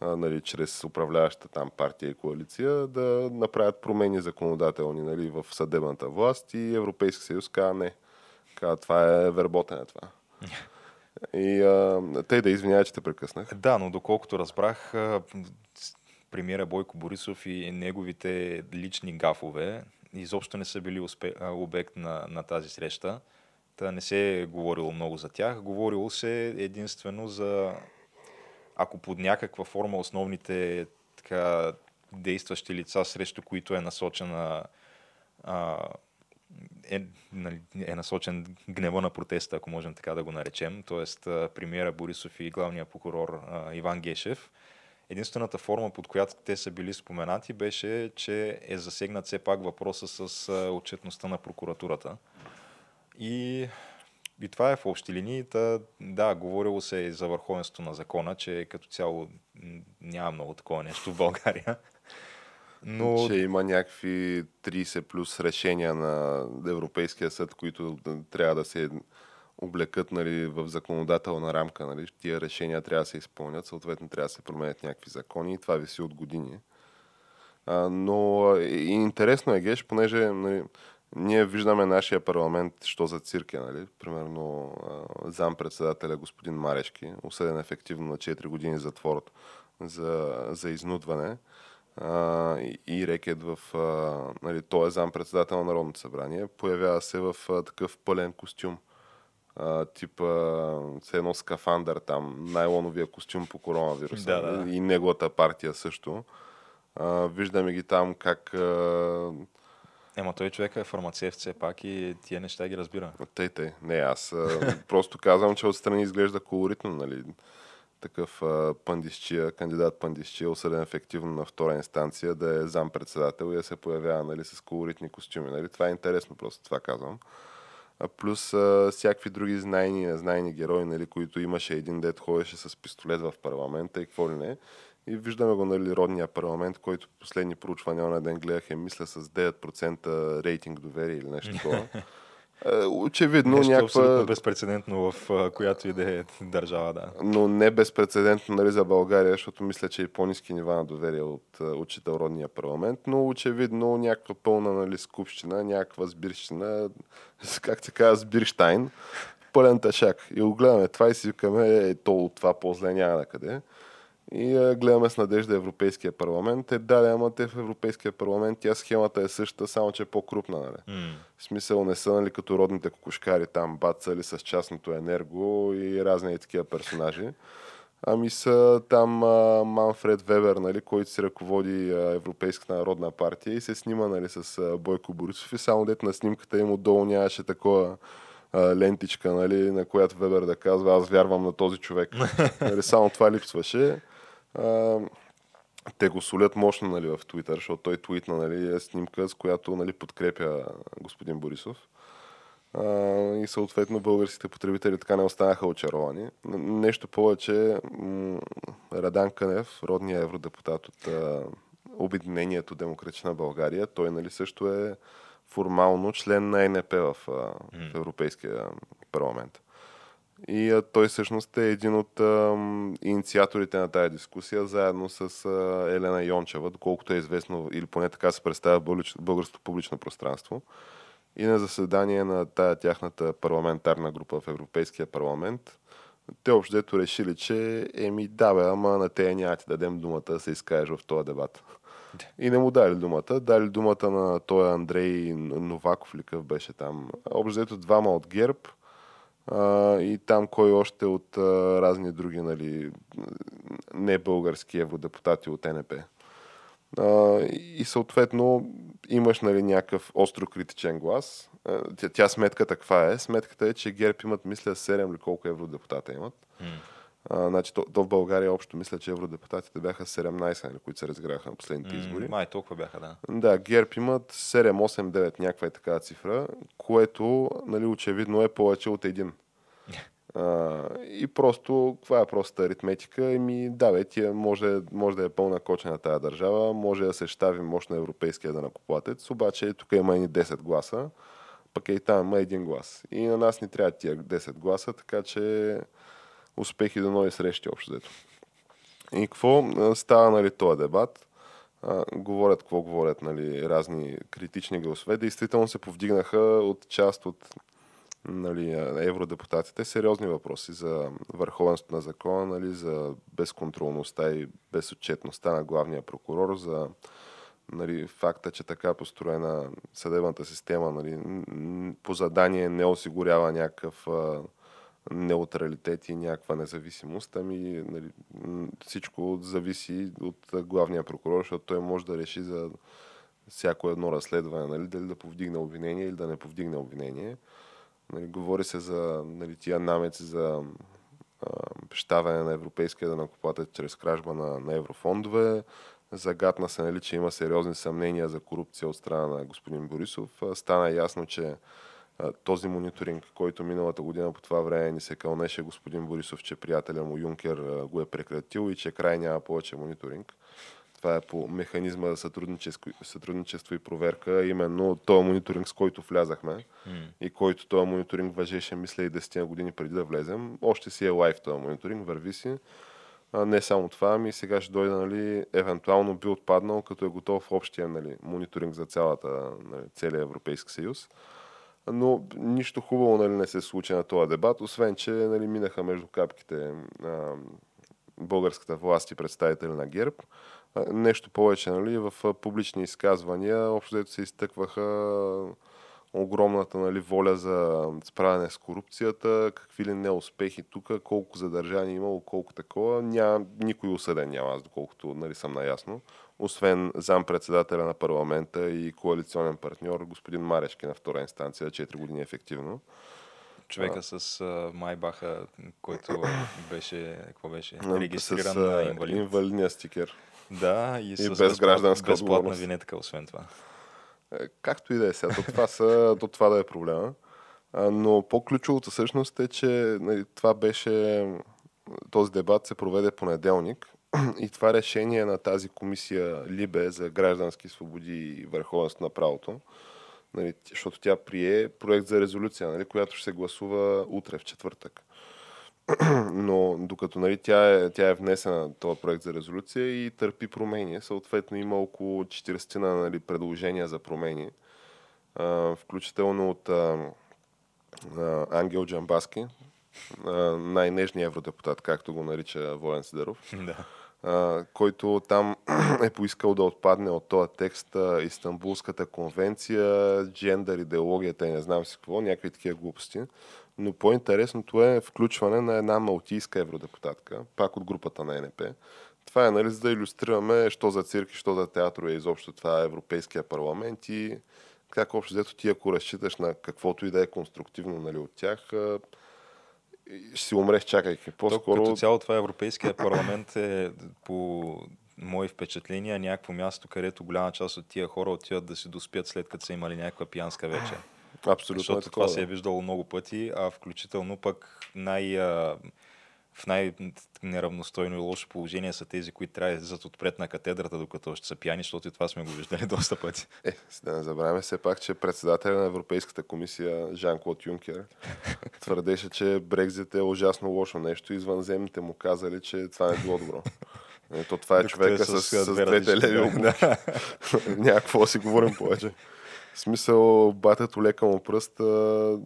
а, нали, чрез управляващата там партия и коалиция, да направят промени законодателни нали, в съдебната власт и Европейски съюз каза не. Каза, това е верботене това. <laughs> И а, те да извинявай, че те прекъснах. Да, но доколкото разбрах, премиера Бойко Борисов и неговите лични гафове изобщо не са били успе, обект на, на тази среща. Та не се е говорило много за тях. Говорило се единствено за ако под някаква форма основните така, действащи лица, срещу които е насочена а, е, нали, е насочен гнева на протеста, ако можем така да го наречем, т.е. премиера Борисов и главния прокурор а, Иван Гешев. Единствената форма, под която те са били споменати, беше, че е засегнат все пак въпроса с отчетността на прокуратурата. И, и това е в общи линии. Та, да, говорило се и за върховенството на закона, че като цяло няма много такова нещо в България. Но Че има някакви 30 плюс решения на Европейския съд, които трябва да се облекат нали, в законодателна рамка. Нали. Тия решения трябва да се изпълнят, съответно трябва да се променят някакви закони и това виси от години. А, но и интересно е, Геш, понеже нали, ние виждаме нашия парламент, що за цирк е, нали? Примерно а, зам-председателя господин Марешки, осъден ефективно на 4 години затвор за, за изнудване а, и, и рекет в... А, нали, той е зам-председател на Народното събрание, появява се в а, такъв пълен костюм. А, типа с едно скафандър там, найлоновия костюм по коронавируса. Да, да. И неговата партия също. А, виждаме ги там как а, Ема той човек е фармацевт все пак и тия неща ги разбира. Тъй, тъй. Не, аз а, <laughs> просто казвам, че отстрани изглежда колоритно, нали? Такъв а, пандисчия, кандидат пандисчия, осъден ефективно на втора инстанция, да е зам-председател и да се появява нали, с колоритни костюми. Нали? Това е интересно, просто това казвам. Плюс а, всякакви други знайни и незнайни герои, нали, които имаше един дет, ходеше с пистолет в парламента и какво ли не. И виждаме го, нали, родния парламент, който последни проучвания на ден гледах е, мисля, с 9% рейтинг доверие или нещо такова. <laughs> Е, очевидно Нещо някаква... абсолютно безпредседентно в която и да е държава, да. но не безпредседентно нали, за България, защото мисля, че и по-низки нива на доверие от учител родния парламент, но очевидно някаква пълна нали, скупщина, някаква сбирщина, <laughs> как се казва, сбирштайн, пълен тъшак. И го гледаме това и си викаме, е, то от това по-зле няма на къде. И а, гледаме с надежда Европейския парламент. Е, да, ама те в Европейския парламент тя схемата е същата, само че е по-крупна. Нали? Mm. В смисъл не са нали, като родните кокошкари там, бацали с частното енерго и разни такива персонажи. Ами са там а, Манфред Вебер, нали, който си ръководи а, Европейската народна партия и се снима нали, с а, Бойко Борисов и само дето на снимката им отдолу нямаше такова а, лентичка, нали, на която Вебер да казва аз вярвам на този човек. <laughs> нали, само това липсваше. А, те го солят мощно нали, в Твитър, защото той твитна нали, е снимка, с която нали, подкрепя господин Борисов. А, и съответно българските потребители така не останаха очаровани. Нещо повече, м- Радан Кънев, родният евродепутат от а, Обединението Демократична България, той нали, също е формално член на НП в, в Европейския парламент. И а, той всъщност е един от а, инициаторите на тази дискусия, заедно с а, Елена Йончева, доколкото е известно, или поне така се представя българското публично пространство. И на заседание на тая тяхната парламентарна група в Европейския парламент, те общо решили, че еми да бе, ама на тея няма ти дадем думата да се изкажеш в този дебат. И не му дали думата. Дали думата на той Андрей Новаков ли къв беше там. Общо двама от ГЕРБ, а, и там кой още от а, разни други нали, не български евродепутати от НП. А, и съответно имаш нали, някакъв остро критичен глас. А, тя, тя сметката каква е? Сметката е, че ГЕРБ имат, мисля, 7 или колко евродепутата имат. Mm. А, значи, то, то в България общо мисля, че евродепутатите бяха 17, нали, които се разграха на последните избори. Май толкова бяха, да. Да, ГЕРБ имат 7, 8, 9, някаква е такава цифра, което нали, очевидно е повече от един. <laughs> А, и просто, това е просто аритметика. И ми, да, бе, тия може, може да е пълна коча на тази държава, може да се щави мощно европейския данакоплатец, обаче тук има и 10 гласа, пък и там има един глас. И на нас ни трябва тия 10 гласа, така че успехи до нови срещи общо взето. И какво става, нали, този дебат? А, говорят какво говорят, нали, разни критични гласове. Действително се повдигнаха от част от нали, евродепутатите сериозни въпроси за върховенството на закона, нали, за безконтролността и безотчетността на главния прокурор, за нали, факта, че така построена съдебната система нали, по задание не осигурява някакъв а, неутралитет и някаква независимост, ами нали, всичко зависи от главния прокурор, защото той може да реши за всяко едно разследване, нали, дали да повдигне обвинение или да не повдигне обвинение. Нали, говори се за нали, тия намеци за а, щаване на европейския данакоплатец чрез кражба на, на еврофондове. Загадна се, нали, че има сериозни съмнения за корупция от страна на господин Борисов. Стана ясно, че този мониторинг, който миналата година по това време ни се кълнеше господин Борисов, че приятеля му Юнкер го е прекратил и че край няма повече мониторинг това е по механизма за сътрудничество, сътрудничество и проверка, именно този мониторинг, с който влязахме mm. и който този мониторинг въжеше, мисля, и 10 години преди да влезем. Още си е лайф този мониторинг, върви си. А, не само това, ами сега ще дойде, нали, евентуално би отпаднал, като е готов общия нали, мониторинг за цялата, нали, целия Европейски съюз. Но нищо хубаво нали, не се случи на този дебат, освен че нали, минаха между капките а, българската власт и представители на ГЕРБ. Нещо повече, нали, в публични изказвания общо се изтъкваха огромната нали, воля за справяне с корупцията, какви ли неуспехи тук, колко задържани имало, колко такова. Няма, никой осъден няма, аз доколкото нали, съм наясно. Освен зам-председателя на парламента и коалиционен партньор, господин Марешки на втора инстанция, 4 години ефективно. Човека а, с а, Майбаха, който беше, какво беше, регистриран с, на инвалид. инвалидния стикер. Да, и, и с без гражданска безплатна винетка, освен това. Е, както и да е сега, до това, са, <laughs> до това да е проблема. Но по-ключовото всъщност е, че нали, това беше, този дебат се проведе понеделник <clears throat> и това решение на тази комисия Либе за граждански свободи и върховенство на правото Нали, защото тя прие проект за резолюция, нали, която ще се гласува утре, в четвъртък. <clears throat> Но докато нали, тя, е, тя е внесена този проект за резолюция и търпи промени, съответно има около 40 нали, предложения за промени, а, включително от а, а, Ангел Джамбаски, най-нежният евродепутат, както го нарича Волен Сидеров. <laughs> Да който там <clears throat> е поискал да отпадне от този текст Истанбулската конвенция, джендър, идеологията и не знам си какво, някакви такива глупости. Но по-интересното е включване на една малтийска евродепутатка, пак от групата на НП. Това е, нали, за да иллюстрираме, що за цирк и що за театро е изобщо това Европейския парламент и как общо взето ти, ако разчиташ на каквото и да е конструктивно нали, от тях, ще си умреш, чакайки. По-скоро... Като цяло това Европейския парламент е по мои впечатления някакво място, където голяма част от тия хора отиват да си доспят след като са имали някаква пиянска вечер. Абсолютно. Защото е това се е виждало много пъти, а включително пък най- в най-неравностойно и лошо положение са тези, които трябва да излизат отпред на катедрата, докато още са пияни, защото и това сме го виждали <laughs> доста пъти. Е, да не забравяме все пак, че председателя на Европейската комисия Жан-Клод Юнкер <laughs> твърдеше, че Брекзит е ужасно лошо нещо. Извънземните му казали, че това не е било добро. Ето, това е Докато човека е с, с, с двете леви обувки. <laughs> Някакво си говорим повече. В смисъл, батето лека му пръст,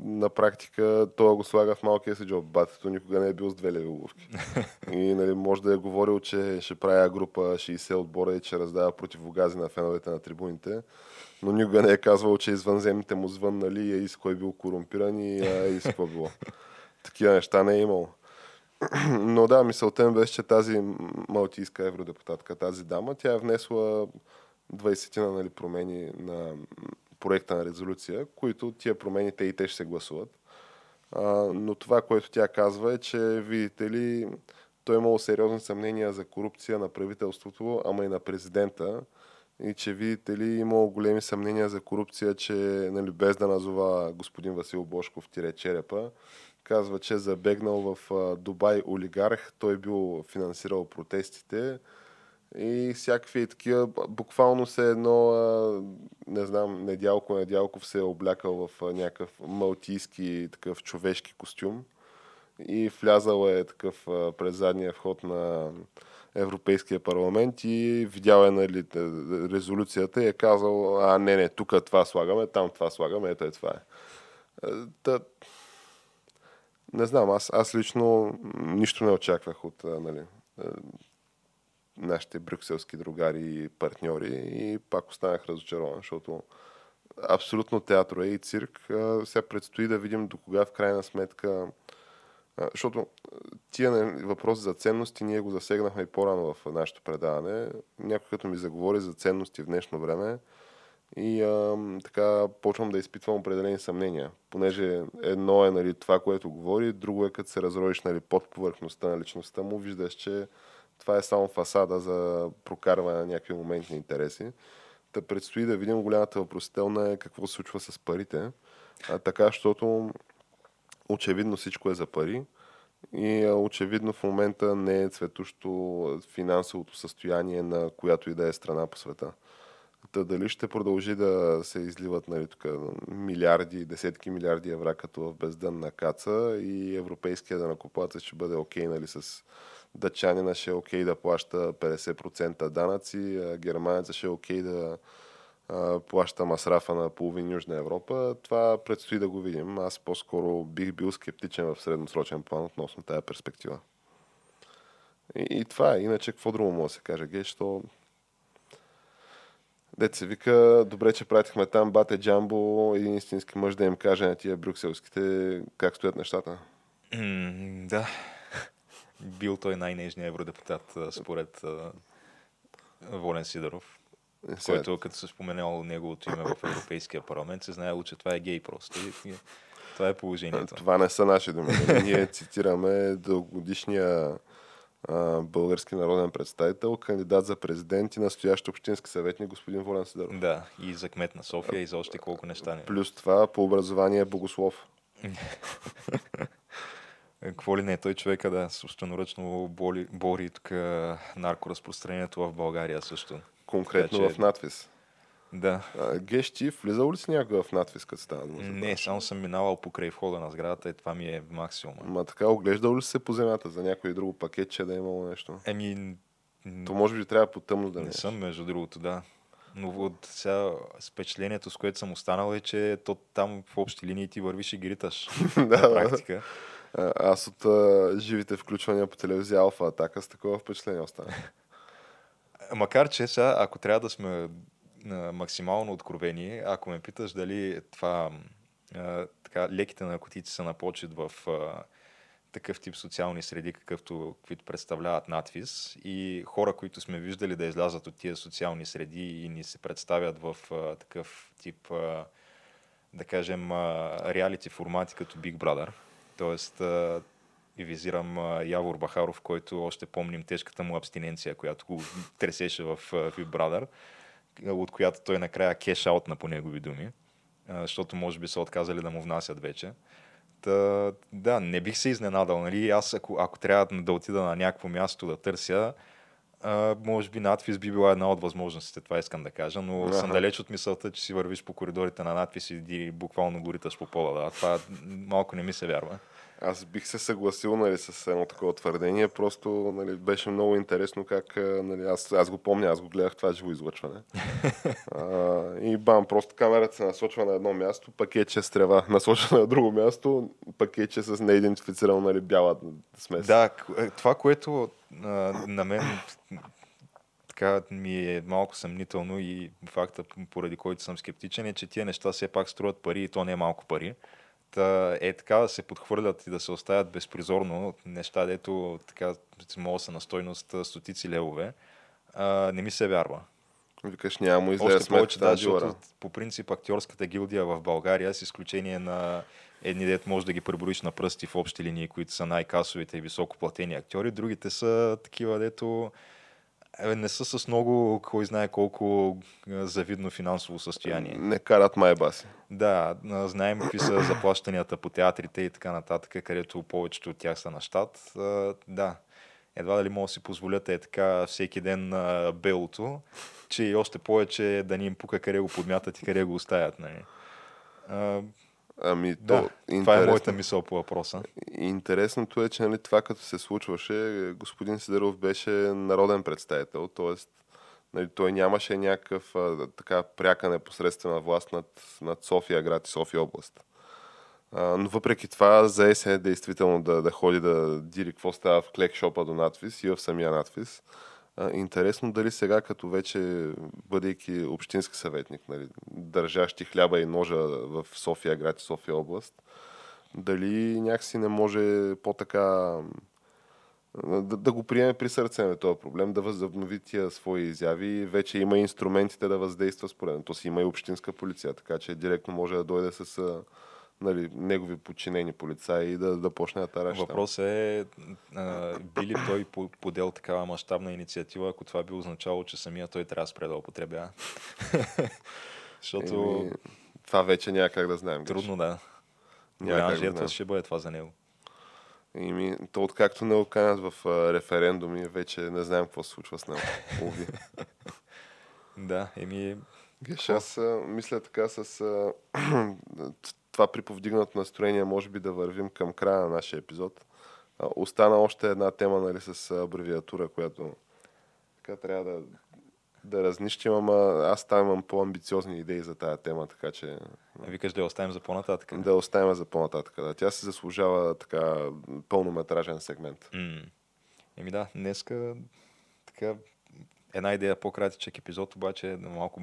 на практика той го слага в малкия си джоб. Батето никога не е бил с две леви обувки. <laughs> И нали, може да е говорил, че ще правя група 60 отбора и че раздава противогази на феновете на трибуните. Но никога не е казвал, че извънземните му звъннали и с кой бил корумпиран и, а, и с какво било. Такива неща не е имало. <clears throat> Но да, мисълта ми беше, че тази малтийска евродепутатка, тази дама, тя е внесла 20 на нали, промени на проекта на резолюция, които тия промените и те ще се гласуват. А, но това, което тя казва е, че видите ли, той е имало сериозни съмнения за корупция на правителството, ама и на президента. И че видите ли, имало големи съмнения за корупция, че нали, без да назова господин Васил Бошков тире черепа, казва, че е забегнал в Дубай олигарх, той бил финансирал протестите, и всякакви такива, буквално се едно, не знам, Недялко Недялков се е облякал в някакъв малтийски такъв човешки костюм и влязал е такъв през задния вход на Европейския парламент и видял е нали, резолюцията и е казал, а не, не, тук това слагаме, там това слагаме, ето е това е. Та, не знам, аз, аз лично нищо не очаквах от нали, нашите брюкселски другари и партньори и пак останах разочарован, защото абсолютно театро е и цирк. Сега предстои да видим до кога в крайна сметка защото тия въпроси за ценности ние го засегнахме и по-рано в нашето предаване. Някой като ми заговори за ценности в днешно време и а, така почвам да изпитвам определени съмнения. Понеже едно е нали, това, което говори, друго е като се разроиш нали, под повърхността на личността му, виждаш, че това е само фасада за прокарване на някакви моментни интереси. Та предстои да видим голямата въпросителна е какво се случва с парите. А, така, защото очевидно всичко е за пари и очевидно в момента не е цветущо финансовото състояние на която и да е страна по света. Та дали ще продължи да се изливат нали, тук, милиарди, десетки милиарди евра като в бездънна каца и европейския данакоплатец ще бъде окей okay, нали, с дъчанина ще е окей да плаща 50% данъци, германеца ще е окей да а, плаща масрафа на половин Южна Европа. Това предстои да го видим. Аз по-скоро бих бил скептичен в средносрочен план относно тази перспектива. И, и това е. Иначе какво друго може да се каже? Ге, що Дете се вика, добре, че пратихме там бате Джамбо, един истински мъж да им каже на тия брюкселските как стоят нещата. Mm, да, бил той най-нежният евродепутат, според Волен Сидоров. Е, който като се споменал неговото име в Европейския парламент, се знаело, че това е гей просто. И, това е положението. Това не са наши думи. <laughs> Ние цитираме дългогодишния а, български народен представител, кандидат за президент и настоящ общински съветник господин Волен Сидоров. Да, и за кмет на София и за още колко неща не. Плюс това по образование е богослов. <laughs> Какво ли не, той човека да собственоръчно бори, бори тук наркоразпространението в България също. Конкретно така, че... в надвис. Да. А, Геш, ти влизал ли си някога в надвис, като става дума? Не, само съм минавал покрай входа на сградата и това ми е максимум. Ма така, оглеждал ли се по земята за някой друго пакетче да е имало нещо? Еми, То може би трябва по тъмно да не не е. съм, между другото, да. Но от сега впечатлението, с което съм останал е, че то там в общи линии ти вървиш и ги риташ. <laughs> да, на да. практика. Аз от а, живите включвания по телевизия Алфа Атака с такова впечатление остана. Макар, че сега, ако трябва да сме а, максимално откровени, ако ме питаш дали това а, така, леките наркотици са на почет в а, такъв тип социални среди, какъвто каквито представляват надвис и хора, които сме виждали да излязат от тия социални среди и ни се представят в а, такъв тип, а, да кажем, реалити формати като Big Brother. Тоест, и визирам Явор Бахаров, който още помним тежката му абстиненция, която го тресеше в Big Brother, от която той накрая кеш аут на по негови думи, защото може би са отказали да му внасят вече. Та, да, не бих се изненадал. Нали? Аз, ако, ако трябва да отида на някакво място да търся, а, може би надпис би била една от възможностите, това искам да кажа, но Аха. съм далеч от мисълта, че си вървиш по коридорите на надпис и буквално го риташ по пола. Да. Това малко не ми се вярва. Аз бих се съгласил нали, с едно такова твърдение, просто нали, беше много интересно как, нали, аз, аз го помня, аз го гледах това живо излъчване. <laughs> а, и бам, просто камерата се насочва на едно място, пакетче с трева, <laughs> насочва на друго място, пакетче с неидентифицирано нали, бяла смес. Да, е, това, което а, на мен така ми е малко съмнително и факта, поради който съм скептичен, е, че тия неща все пак струват пари и то не е малко пари. Та е така да се подхвърлят и да се оставят безпризорно неща, дето така могат са на стойност стотици левове, а, не ми се вярва. Викаш, няма му излезе Още повече, да, по принцип актьорската гилдия в България, с изключение на едни дет може да ги преброиш на пръсти в общи линии, които са най-касовите и високоплатени актьори, другите са такива, дето не са с много, кой знае колко завидно финансово състояние. Не карат майбаси. Да, знаем какви са <clears throat> заплащанията по театрите и така нататък, където повечето от тях са на щат. Да, едва дали могат да си позволят е така всеки ден а, белото, че и още повече да ни им пука къде го подмятат и къде го оставят. Нали. Ами, то, да, това е моята мисъл по въпроса. Интересното е, че нали, това като се случваше, господин Сидеров беше народен представител, т.е. Нали, той нямаше някакъв а, така пряка непосредствена власт над, над София град и София област. А, но въпреки това зае се действително да, да ходи да дири какво става в клекшопа до надвис и в самия надвис. Интересно дали сега, като вече бъдейки общински съветник, нали, държащи хляба и ножа в София град и София област, дали някакси не може по-така да, да го приеме при сърце на този проблем, да възобнови тия свои изяви. Вече има инструментите да въздейства според. То си има и общинска полиция, така че директно може да дойде с нали, негови подчинени полицаи и да, да почне да тараш там. Въпросът е а, би ли той по- подел такава мащабна инициатива, ако това би означало, че самия той трябва да спре да употребява. <laughs> Защото Еми, това вече няма как да знаем. Трудно да. Голяма да жертва ще бъде това за него. Еми, то откакто не оканят в а, референдуми, вече не знаем какво се случва с него. <laughs> Да, еми, Геш, аз а, мисля така с а, <clears throat> това приповдигнато настроение, може би да вървим към края на нашия епизод. А, остана още една тема нали, с абревиатура, която така трябва да, да разнищим, ама аз там имам по-амбициозни идеи за тая тема, така че викаш да я оставим за по-нататък. да оставим за по-нататък. Да. Тя се заслужава така пълнометражен сегмент. М. Еми да, днеска така една идея по-кратичък епизод, обаче малко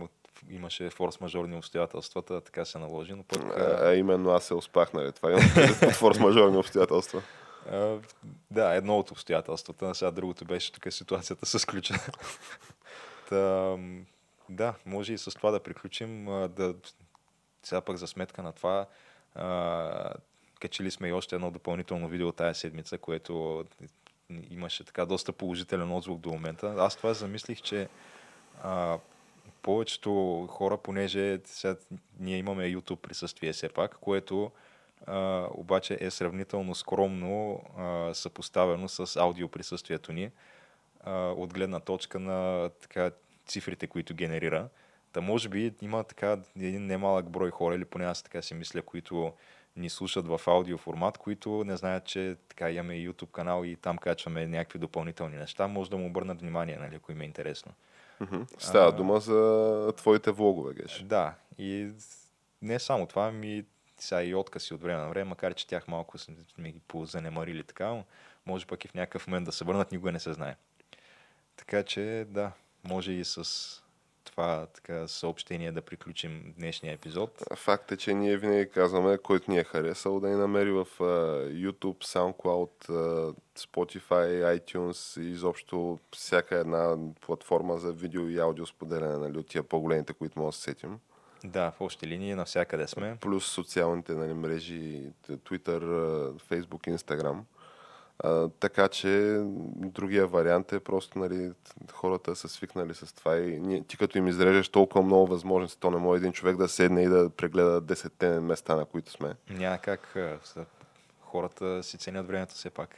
имаше форс-мажорни обстоятелствата, така се наложи, но пък А, а именно аз се успах, нали? Това под форс-мажорни обстоятелства. А, да, едно от обстоятелствата. Сега другото беше тук ситуацията с ключа. Та, да, може и с това да приключим. Да, сега пък за сметка на това, а, качили сме и още едно допълнително видео тая седмица, което имаше така доста положителен отзвук до момента. Аз това замислих, че а, повечето хора, понеже сега ние имаме YouTube присъствие все пак, което а, обаче е сравнително скромно а, съпоставено с аудио присъствието ни а, от гледна точка на така, цифрите, които генерира. Та може би има така един немалък брой хора, или поне аз така си мисля, които ни слушат в аудио формат, които не знаят, че така имаме YouTube канал и там качваме някакви допълнителни неща. Може да му обърнат внимание, нали, ако им е интересно. Става дума за твоите влогове, Геш. Да, и не само това, ми сега и откази от време на време, макар че тях малко сме ги позанемарили така, но може пък и в някакъв момент да се върнат, никога не се знае. Така че да, може и с това така съобщение да приключим днешния епизод. Факт е, че ние винаги казваме, който ни е харесал, да ни намери в а, YouTube, SoundCloud, а, Spotify, iTunes и изобщо всяка една платформа за видео и аудио споделяне, нали, от тия по-големите, които може да се сетим. Да, в общи линии навсякъде сме. Плюс социалните нали, мрежи, Twitter, Facebook, Instagram. А, така че другия вариант е просто нали, хората са свикнали с това и ние, ти като им изрежеш толкова много възможности, то не може един човек да седне и да прегледа 10 места, на които сме. Няма как хората си ценят времето все пак.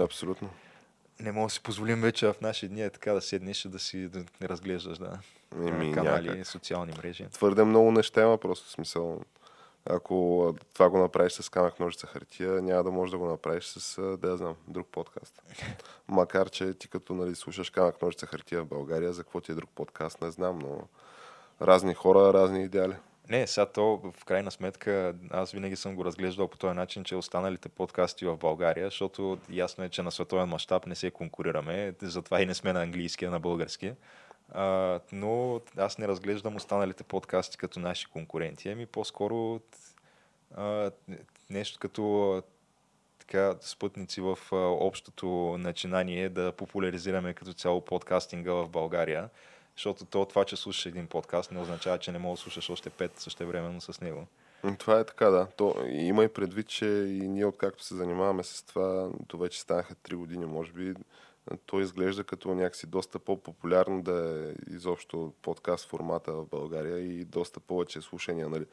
Абсолютно. Не мога да си позволим вече в наши дни е така да седнеш и да си да не разглеждаш да, Еми, канали, някак. социални мрежи. Твърде много неща има просто смисъл. Ако това го направиш с камък, ножица, хартия, няма да можеш да го направиш с, да я знам, друг подкаст. <laughs> Макар, че ти като нали, слушаш камък, ножица, хартия в България, за какво ти е друг подкаст, не знам, но разни хора, разни идеали. Не, сега то в крайна сметка аз винаги съм го разглеждал по този начин, че останалите подкасти в България, защото ясно е, че на световен мащаб не се конкурираме, затова и не сме на английски, а на български. А, но аз не разглеждам останалите подкасти като наши конкуренти, ами по-скоро а, нещо като така, спътници в а, общото начинание да популяризираме като цяло подкастинга в България. Защото то, това, че слушаш един подкаст, не означава, че не мога да слушаш още пет същевременно с него. Това е така, да. То, има и предвид, че и ние, откакто се занимаваме с това, то вече станаха 3 години, може би, то изглежда като някакси доста по-популярно да е изобщо подкаст формата в България и доста повече слушания. Нали?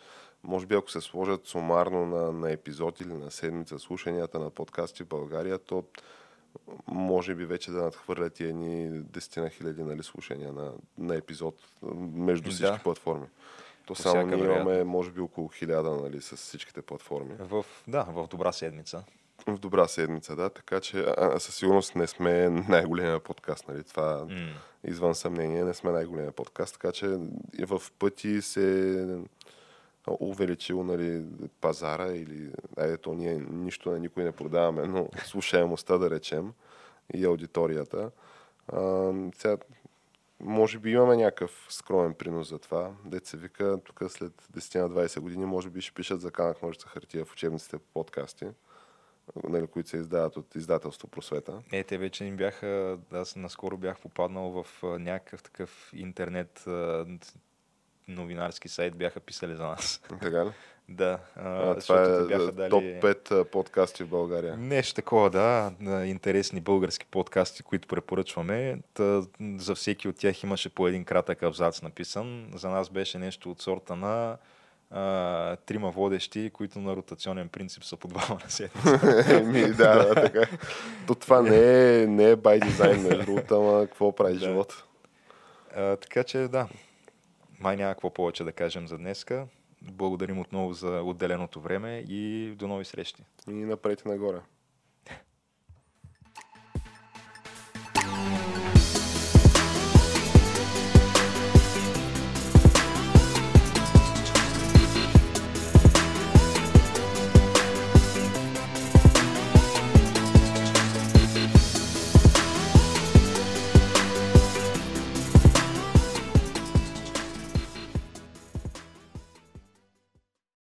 Може би ако се сложат сумарно на, на епизод или на седмица слушанията на подкасти в България, то може би вече да надхвърлят и едни десетина хиляди нали, слушания на, на епизод между всички Да. платформи. То По само ние имаме, може би, около хиляда нали, с всичките платформи. В, да, в добра седмица. В добра седмица, да. Така че а, със сигурност не сме най-големия подкаст. Нали? Това М. извън съмнение не сме най-големия подкаст. Така че в пъти се увеличил нали, пазара или айде то ние нищо на никой не продаваме, но <laughs> слушаемостта да речем и аудиторията. А, сега, може би имаме някакъв скромен принос за това. Се вика, тук след 10-20 години може би ще пишат за камък ножица хартия в учебниците по подкасти, нали, които се издават от издателство Просвета. Е, те вече им бяха, аз наскоро бях попаднал в някакъв такъв интернет новинарски сайт, бяха писали за нас. Така ли? <laughs> да, а, това е бяха дали... топ 5 а, подкасти в България. Нещо такова, да. Интересни български подкасти, които препоръчваме. Та, за всеки от тях имаше по един кратък абзац написан. За нас беше нещо от сорта на а, трима водещи, които на ротационен принцип са по двама на седмица. <laughs> Еми, да, да, така. То това не е, не е by design, <laughs> между другото, ама какво прави Да. живот? А, така че да, май няма какво повече да кажем за днеска. Благодарим отново за отделеното време и до нови срещи. И напред и нагоре.